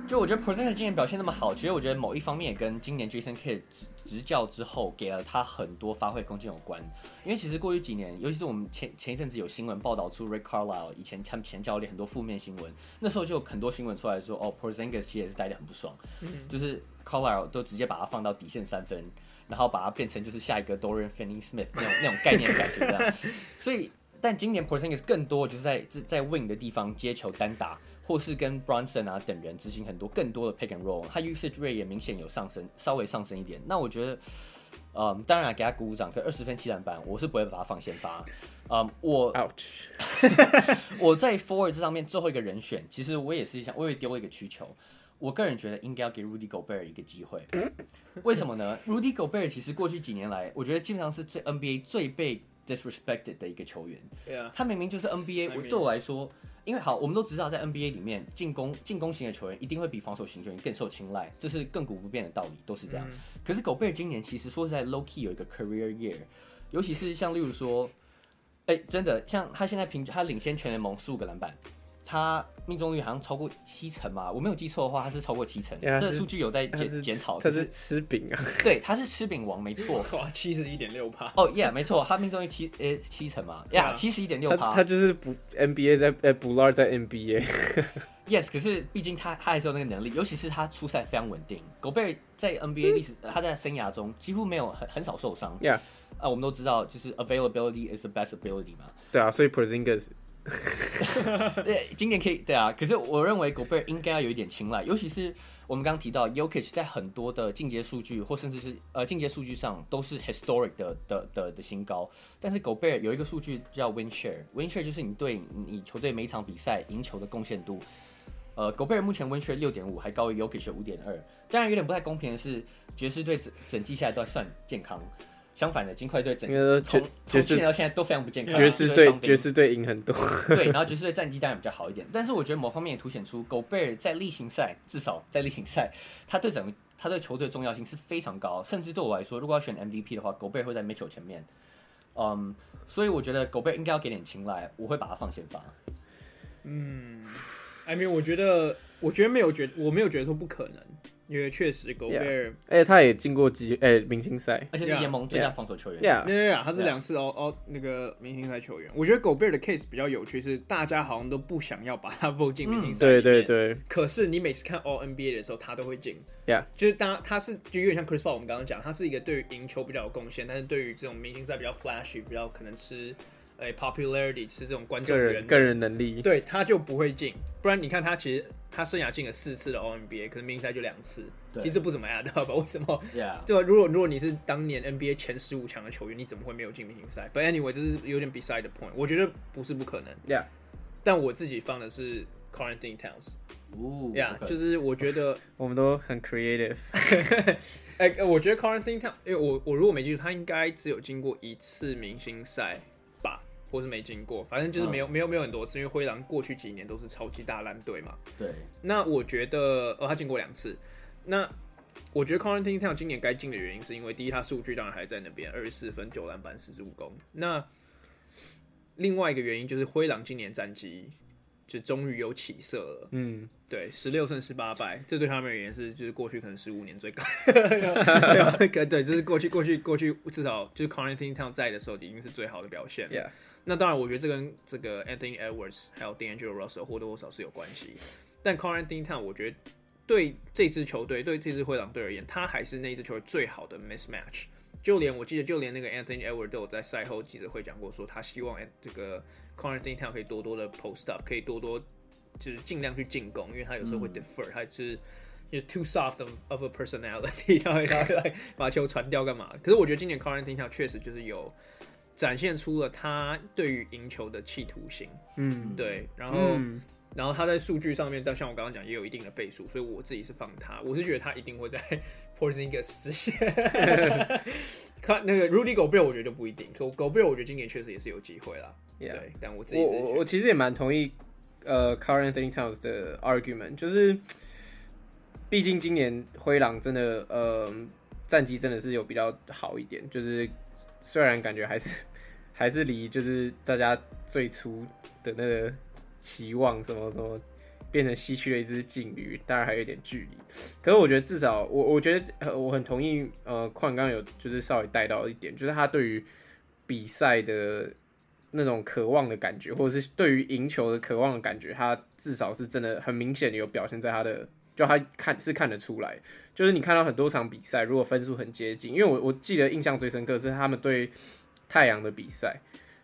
就我觉得 Porzingis 今年表现那么好，其实我觉得某一方面也跟今年 Jason Kidd 执教之后给了他很多发挥空间有关。因为其实过去几年，尤其是我们前前一阵子有新闻报道出 Rick Carlisle 以前他们前教练很多负面新闻，那时候就有很多新闻出来说，哦，Porzingis 其实也是待的很不爽，嗯、就是 Carlisle 都直接把他放到底线三分。然后把它变成就是下一个 Dorian Finney-Smith 那种那种概念的感觉这样，<laughs> 所以但今年 Porzingis 更多就是在在 wing 的地方接球单打，或是跟 Bronson 啊等人执行很多更多的 pick and roll，他 usage rate 也明显有上升，稍微上升一点。那我觉得，嗯，当然给他鼓鼓掌，可二十分七篮板，我是不会把他放先发。嗯，我 <laughs> 我在 forward 这上面最后一个人选，其实我也是想，我也丢了一个曲球。我个人觉得应该要给 Rudy Gobert 一个机会，为什么呢？Rudy Gobert 其实过去几年来，我觉得基本上是最 NBA 最被 disrespected 的一个球员。Yeah. 他明明就是 NBA，我对我来说，因为好，我们都知道在 NBA 里面，进攻进攻型的球员一定会比防守型球员更受青睐，这是亘古不变的道理，都是这样。可是 Gobert 今年其实说实在 low key 有一个 career year，尤其是像例如说，哎，真的像他现在平均他领先全联盟十五个篮板。他命中率好像超过七成嘛，我没有记错的话，他是超过七成。这个数据有在检检讨。他是吃饼啊？<laughs> 对，他是吃饼王，没错。<laughs> 哇，七十一点六趴。哦，Yeah，没错，他命中率七呃七成嘛，Yeah，七十一点六趴。他就是补 NBA 在呃 Bullard 在 NBA。<laughs> Yes，可是毕竟他他还是有那个能力，尤其是他出赛非常稳定。Gobert 在 NBA 历史，他在生涯中几乎没有很很少受伤。Yeah，啊，我们都知道，就是 availability is the best ability 嘛。对啊，所以 Porzingis <laughs> 对，今年可以对啊，可是我认为 Gobert 应该要有一点青睐，尤其是我们刚刚提到 Jokic 在很多的进阶数据或甚至是呃进阶数据上都是 historic 的的的的新高，但是 Gobert 有一个数据叫 win share，win share 就是你对你球队每一场比赛赢球的贡献度，呃，Gobert 目前 win share 六点五，还高于 Jokic 五点二，当然有点不太公平的是，爵士队整整季下来都还算健康。相反的，金块队整个从从去年到现在都非常不健康。爵士队爵士队赢很多，对，然后爵士队战绩当然比较好一点，但是我觉得某方面也凸显出狗贝尔在例行赛，至少在例行赛，他对整个他对球队重要性是非常高，甚至对我来说，如果要选 MVP 的话，狗贝尔会在 Mitchell 前面。嗯，所以我觉得狗贝尔应该要给点青睐，我会把他放先发。嗯，I mean，我觉得，我觉得没有觉，我没有觉得说不可能。因为确实，Gobert，而且他也进过季，哎，明星赛，而且是联盟最佳防守球员。对对对，他是两次哦哦那个明星赛球员。我觉得 Gobert 的 case 比较有趣，是大家好像都不想要把他 vote 进明星赛。对对对。可是你每次看 All NBA 的时候，他都会进。Yeah，就是当他是就有点像 Chris Paul，我们刚刚讲，他是一个对于赢球比较有贡献，但是对于这种明星赛比较 flashy，比较可能吃。哎，popularity 是这种观众人，个人能力，对他就不会进。不然你看他其实他生涯进了四次的 All NBA，可是明星赛就两次，对其实不怎么样，知道吧？为什么？Yeah. 对吧？如果如果你是当年 NBA 前十五强的球员，你怎么会没有进明星赛？But anyway，这是有点 beside the point。我觉得不是不可能。Yeah，但我自己放的是 Currenting Towns。哦，Yeah，就是我觉得 <laughs> 我们都很 creative。<laughs> 哎，我觉得 Currenting Towns，因为我我如果没记错，他应该只有经过一次明星赛。或是没经过，反正就是没有、嗯、没有没有很多次，因为灰狼过去几年都是超级大烂队嘛。对。那我觉得，哦，他进过两次。那我觉得 Towns 今年该进的原因，是因为第一，他数据当然还在那边，二十四分、九篮板、四十五攻。那另外一个原因就是灰狼今年战绩就终于有起色了。嗯，对，十六胜十八败，这对他们而言是就是过去可能十五年最高。<laughs> 对，就是过去过去过去至少就是 Towns 在的时候，已经是最好的表现。Yeah. 那当然，我觉得这跟这个 Anthony Edwards 还有 D'Angelo Russell 或多或少是有关系。但 c o r a n t i n e Town 我觉得对这支球队，对这支灰狼队而言，他还是那支球队最好的 mismatch。就连我记得，就连那个 Anthony Edwards 都有在赛后记者会讲过，说他希望这个 c o r a n t i n e Town 可以多多的 post up，可以多多就是尽量去进攻，因为他有时候会 defer，、嗯、他是。就 too soft of a personality，<laughs> 然后他会来把球传掉干嘛？可是我觉得今年 c a r a n t i n e 确实就是有展现出了他对于赢球的企图心。嗯，对，然后、嗯然后他在数据上面，但像我刚刚讲，也有一定的倍数，所以我自己是放他，我是觉得他一定会在 <laughs> Porzingis 之前。<laughs> 看那个 Rudy Gobert，我觉得就不一定。Gobert 我觉得今年确实也是有机会啦。Yeah. 对，但我自己我我我其实也蛮同意呃 c u r r e n t h i n g Towns 的 argument，就是毕竟今年灰狼真的呃战绩真的是有比较好一点，就是虽然感觉还是还是离就是大家最初的那个期望什么什么。变成西区的一只劲旅，当然还有一点距离。可是我觉得至少我我觉得我很同意，呃，矿刚有就是稍微带到一点，就是他对于比赛的那种渴望的感觉，或者是对于赢球的渴望的感觉，他至少是真的很明显的有表现在他的，就他看是看得出来。就是你看到很多场比赛，如果分数很接近，因为我我记得印象最深刻是他们对太阳的比赛，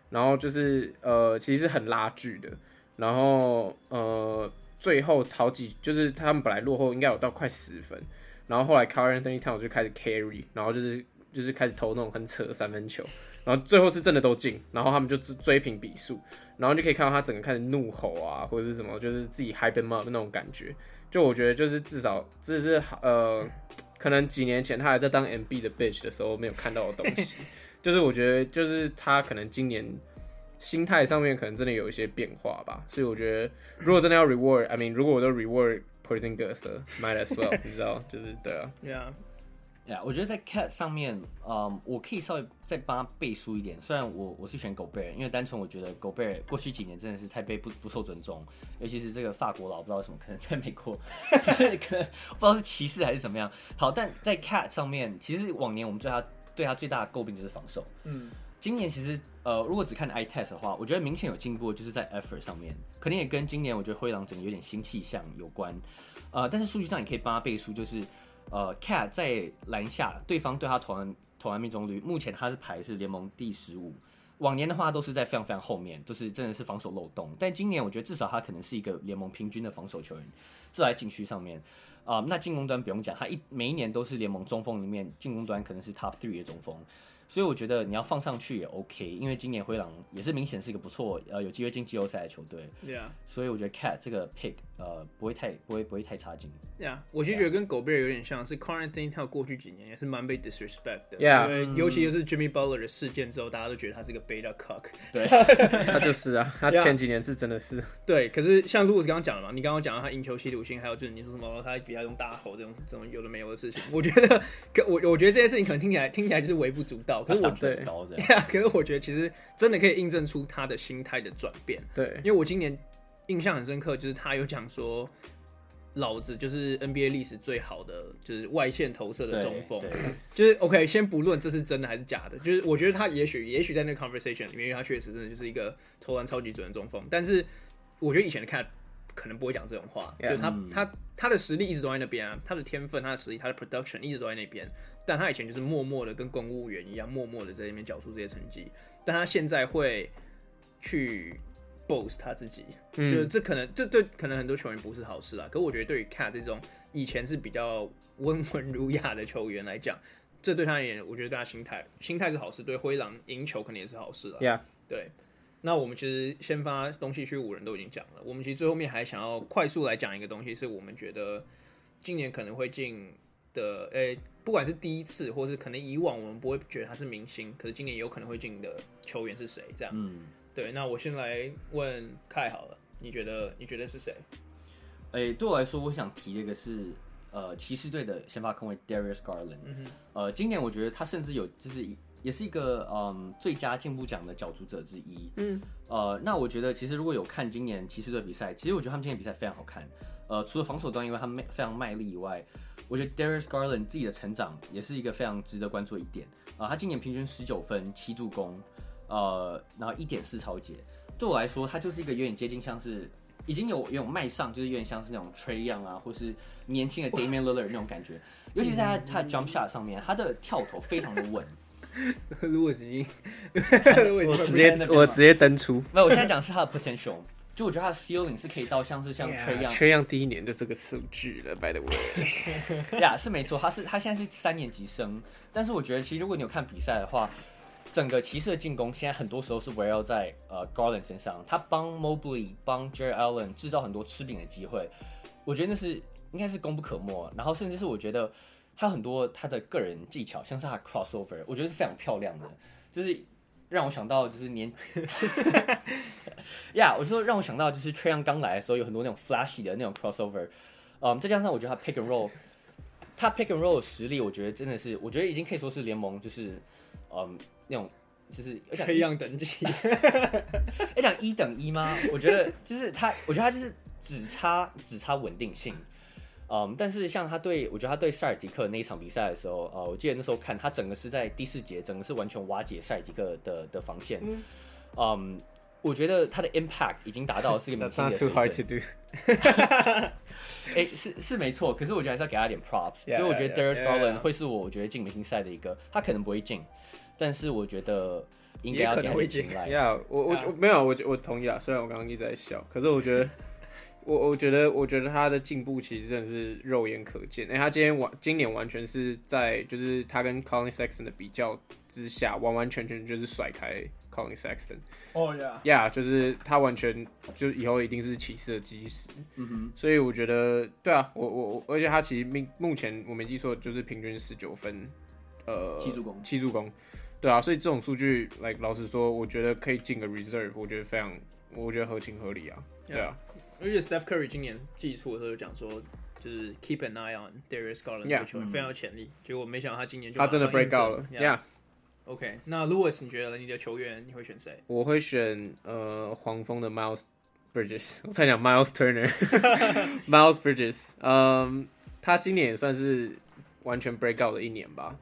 然后就是呃其实是很拉锯的，然后呃。最后好几就是他们本来落后应该有到快十分，然后后来 Karl-Anthony Town 就开始 carry，然后就是就是开始投那种很扯的三分球，然后最后是真的都进，然后他们就追平比数，然后就可以看到他整个开始怒吼啊或者是什么，就是自己 hype up 那种感觉。就我觉得就是至少这是呃可能几年前他还在当 MB 的 bitch 的时候没有看到的东西，<laughs> 就是我觉得就是他可能今年。心态上面可能真的有一些变化吧，所以我觉得如果真的要 reward，I mean，如果我都 reward Porzingis，might as well，你知道，就是对啊，Yeah，Yeah，我觉得在 Cat 上面，嗯，我可以稍微再帮他背书一点。虽然我我是选 Gobert，因为单纯我觉得 Gobert 过去几年真的是太被不不受尊重，尤其是这个法国佬，不知道为什么可能在美国，就 <laughs> 是可能不知道是歧视还是怎么样。好，但在 Cat 上面，其实往年我们对他对他最大的诟病就是防守，嗯。今年其实，呃，如果只看 eye test 的话，我觉得明显有进步，就是在 effort 上面，可能也跟今年我觉得灰狼整个有点新气象有关。呃，但是数据上你可以帮他背书，就是，呃，Cat 在篮下，对方对他投篮投篮命中率，目前他是排是联盟第十五，往年的话都是在非常非常后面，就是真的是防守漏洞。但今年我觉得至少他可能是一个联盟平均的防守球员，至少在禁区上面，啊、呃，那进攻端不用讲，他一每一年都是联盟中锋里面进攻端可能是 top three 的中锋。所以我觉得你要放上去也 OK，因为今年灰狼也是明显是一个不错，呃，有机会进季后赛的球队。对啊，所以我觉得 Cat 这个 pick，呃，不会太不会不会太差劲。对啊，我其实觉得跟 Gobert 有点像，是 Towns 过去几年也是蛮被 disrespect 的。Yeah，因为尤其就是 Jimmy Butler 的事件之后，大家都觉得他是个 beta cock。<laughs> 对，他就是啊，他前几年是真的是。对，可是像 Louis 刚刚讲了嘛，你刚刚讲到他赢球吸毒性，还有就是你说什么他比较用大吼这种这种有的没有的事情，我觉得，可我我觉得这些事情可能听起来听起来就是微不足道，可是我对。对啊，可是我觉得其实真的可以印证出他的心态的转变。对，因为我今年印象很深刻，就是他有讲说，老子就是 NBA 历史最好的，就是外线投射的中锋。<laughs> 就是 OK，先不论这是真的还是假的，就是我觉得他也许也许在那个 conversation 里面，因为他确实真的就是一个投篮超级准的中锋。但是我觉得以前的看可能不会讲这种话，yeah, 就他、嗯、他他的实力一直都在那边啊，他的天分、他的实力、他的 production 一直都在那边。但他以前就是默默的跟公务员一样，默默的在那边缴出这些成绩。但他现在会去 boast 他自己，嗯、就这可能这对可能很多球员不是好事啦。可我觉得对于 Cat 这种以前是比较 <laughs> 温文儒雅的球员来讲，这对他而言，我觉得对他心态心态是好事。对灰狼赢球肯定也是好事啦。Yeah. 对。那我们其实先发东西区五人都已经讲了，我们其实最后面还想要快速来讲一个东西，是我们觉得今年可能会进的，诶、欸。不管是第一次，或是可能以往我们不会觉得他是明星，可是今年有可能会进的球员是谁？这样，嗯，对。那我先来问凯好了，你觉得你觉得是谁？哎、欸，对我来说，我想提这个是呃骑士队的先发控卫 Darius Garland。嗯，呃，今年我觉得他甚至有就是也是一个嗯最佳进步奖的角逐者之一。嗯，呃，那我觉得其实如果有看今年骑士队比赛，其实我觉得他们今年比赛非常好看。呃，除了防守端，因为他们非常卖力以外，我觉得 Darius Garland 自己的成长也是一个非常值得关注的一点。啊、呃，他今年平均十九分、七助攻，呃，然后一点四超节。对我来说，它就是一个有点接近像是已经有有迈上，就是有点像是那种 Trae Young 啊，或是年轻的 Damian Lillard 那种感觉。<laughs> 尤其是在他他的 jump shot 上面，他的跳投非常的稳。如果直接，我直接我直接登出。没有，我现在讲的是他的 potential。就我觉得他的 ceiling 是可以到像是像 Trae Young，Trae Young 第一年就这个数据了，by the way，呀，yeah, 是没错，他是他现在是三年级生，但是我觉得其实如果你有看比赛的话，整个骑士的进攻现在很多时候是围绕在呃 Garland 身上，他帮 Mobley 帮 j e r e Allen 制造很多吃饼的机会，我觉得那是应该是功不可没。然后甚至是我觉得他很多他的个人技巧，像是他 crossover，我觉得是非常漂亮的，就是让我想到就是年，<laughs> 呀，yeah, 我说让我想到就是 t r a y o n 刚来的时候有很多那种 flashy 的那种 crossover，嗯，再加上我觉得他 pick and roll，他 pick and roll 的实力，我觉得真的是，我觉得已经可以说是联盟就是。嗯，那种就是这样等级，<laughs> 要讲一等一吗？我觉得就是他，我觉得他就是只差只差稳定性。嗯，但是像他对我觉得他对塞尔迪克那一场比赛的时候，呃，我记得那时候看他整个是在第四节，整个是完全瓦解塞尔迪克的的防线。嗯，嗯，我觉得他的 impact 已经达到是一个明 <laughs> 星的水准。哎、欸，是是没错，可是我觉得还是要给他一点 props。所以我觉得 Darius Garland 会是我我觉得进明星赛的一个，他可能不会进。但是我觉得应该要给他进来。呀，我我我没有，我我同意啊。虽然我刚刚一直在笑，可是我觉得，<laughs> 我我觉得，我觉得他的进步其实真的是肉眼可见。哎、欸，他今天完，今年完全是在就是他跟 Collin Sexton 的比较之下，完完全全就是甩开 Collin Sexton。哦呀，呀，就是他完全就以后一定是骑士的基石。嗯哼，所以我觉得，对啊，我我我，而且他其实目目前我没记错，就是平均十九分，呃，七助攻，七助攻。对啊，所以这种数据，like 老实说，我觉得可以进个 reserve，我觉得非常，我觉得合情合理啊。对啊，而且 Steph Curry 今年季初的时候就讲说，就是 keep an eye on Darius Garland 这个球员非常有潜力。结果没想到他今年就他真的 break out 了。Yeah。OK，那 Louis，你觉得你的球员你会选谁？我会选呃黄蜂的 Miles Bridges，我才讲 Miles Turner，Miles Bridges，嗯，他今年也算是完全 break out 的一年吧。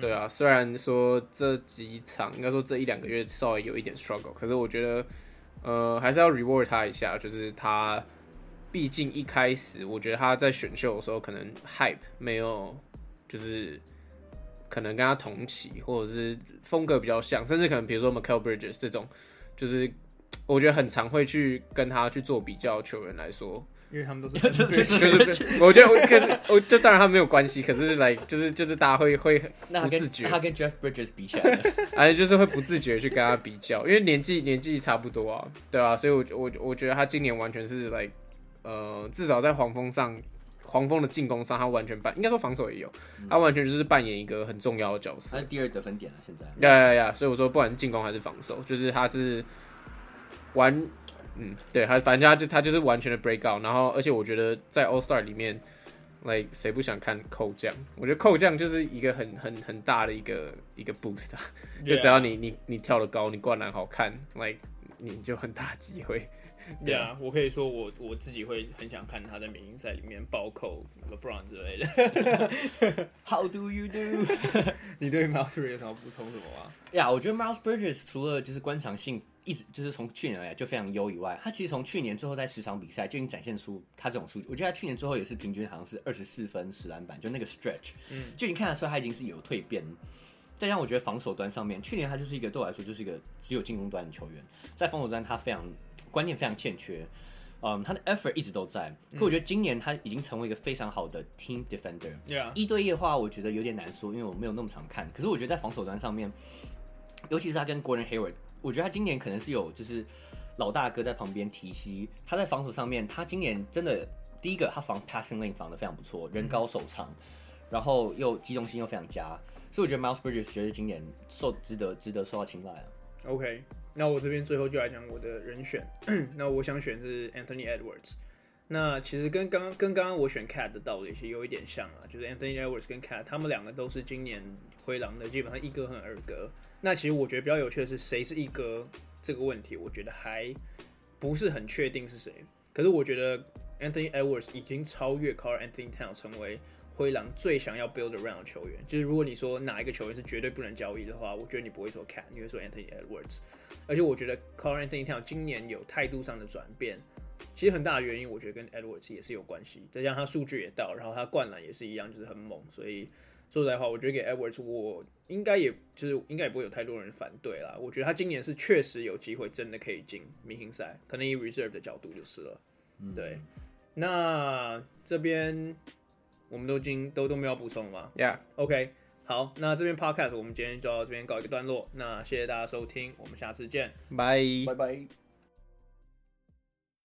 对啊，虽然说这几场应该说这一两个月稍微有一点 struggle，可是我觉得，呃，还是要 reward 他一下。就是他，毕竟一开始我觉得他在选秀的时候可能 hype 没有，就是可能跟他同期，或者是风格比较像，甚至可能比如说 mikael Bridges 这种，就是我觉得很常会去跟他去做比较球员来说。因为他们都是，<laughs> 就是我觉得我可是我就当然他没有关系，可是来、like, 就是就是大家会会不自觉，他跟 Jeff Bridges 比起来，<laughs> 哎就是会不自觉去跟他比较，因为年纪年纪差不多啊，对啊，所以我我我觉得他今年完全是来、like, 呃至少在黄蜂上，黄蜂的进攻上他完全扮，应该说防守也有，他完全就是扮演一个很重要的角色，他是第二得分点了现在，呀呀呀，所以我说不管是进攻还是防守，就是他是完。嗯，对，他反正他就他就是完全的 break out，然后而且我觉得在 All Star 里面，like 谁不想看扣将？我觉得扣将就是一个很很很大的一个一个 boost，就只要你你你跳得高，你灌篮好看，like 你就很大机会。对啊，我可以说我我自己会很想看他在明星赛里面暴扣 LeBron 之类的。How do you do？<laughs> 你对 Miles Bridges 有什么补充什么吗？呀，yeah, 我觉得 Miles Bridges 除了就是观赏性一直就是从去年来就非常优以外，他其实从去年最后在十场比赛就已经展现出他这种数据。我觉得他去年最后也是平均好像是二十四分十篮板，就那个 stretch，嗯，就已经看得出来他已经是有蜕变。再让我觉得防守端上面，去年他就是一个对我来说就是一个只有进攻端的球员，在防守端他非常观念非常欠缺，嗯，他的 effort 一直都在。可我觉得今年他已经成为一个非常好的 team defender。Yeah. 一对一的话，我觉得有点难说，因为我没有那么常看。可是我觉得在防守端上面，尤其是他跟 Gordon Hayward，我觉得他今年可能是有就是老大哥在旁边提膝。他在防守上面，他今年真的第一个他防 passing lane 防得非常不错，人高手长，然后又机动性又非常佳。所以我觉得 Miles Bridges 觉得今年受值得值得受到青睐啊。OK，那我这边最后就来讲我的人选。<clears throat> 那我想选是 Anthony Edwards。那其实跟刚刚跟刚刚我选 Cat 的道理其实有一点像啊，就是 Anthony Edwards 跟 Cat 他们两个都是今年灰狼的基本上一哥和二哥。那其实我觉得比较有趣的是谁是一哥这个问题，我觉得还不是很确定是谁。可是我觉得 Anthony Edwards 已经超越 Carl Anthony Town 成为。灰狼最想要 build around 的球员，就是如果你说哪一个球员是绝对不能交易的话，我觉得你不会说 Cat，你会说 Anthony Edwards。而且我觉得 Carl Anthony Town 今年有态度上的转变，其实很大的原因，我觉得跟 Edwards 也是有关系。再加上他数据也到，然后他灌篮也是一样，就是很猛。所以说实在话，我觉得给 Edwards，我应该也就是应该也不会有太多人反对啦。我觉得他今年是确实有机会，真的可以进明星赛，可能以 reserve 的角度就是了。嗯、对，那这边。我们都经都都没有补充吗？Yeah. OK，好，那这边 podcast 我们今天就到这边告一个段落。那谢谢大家收听，我们下次见，拜拜拜。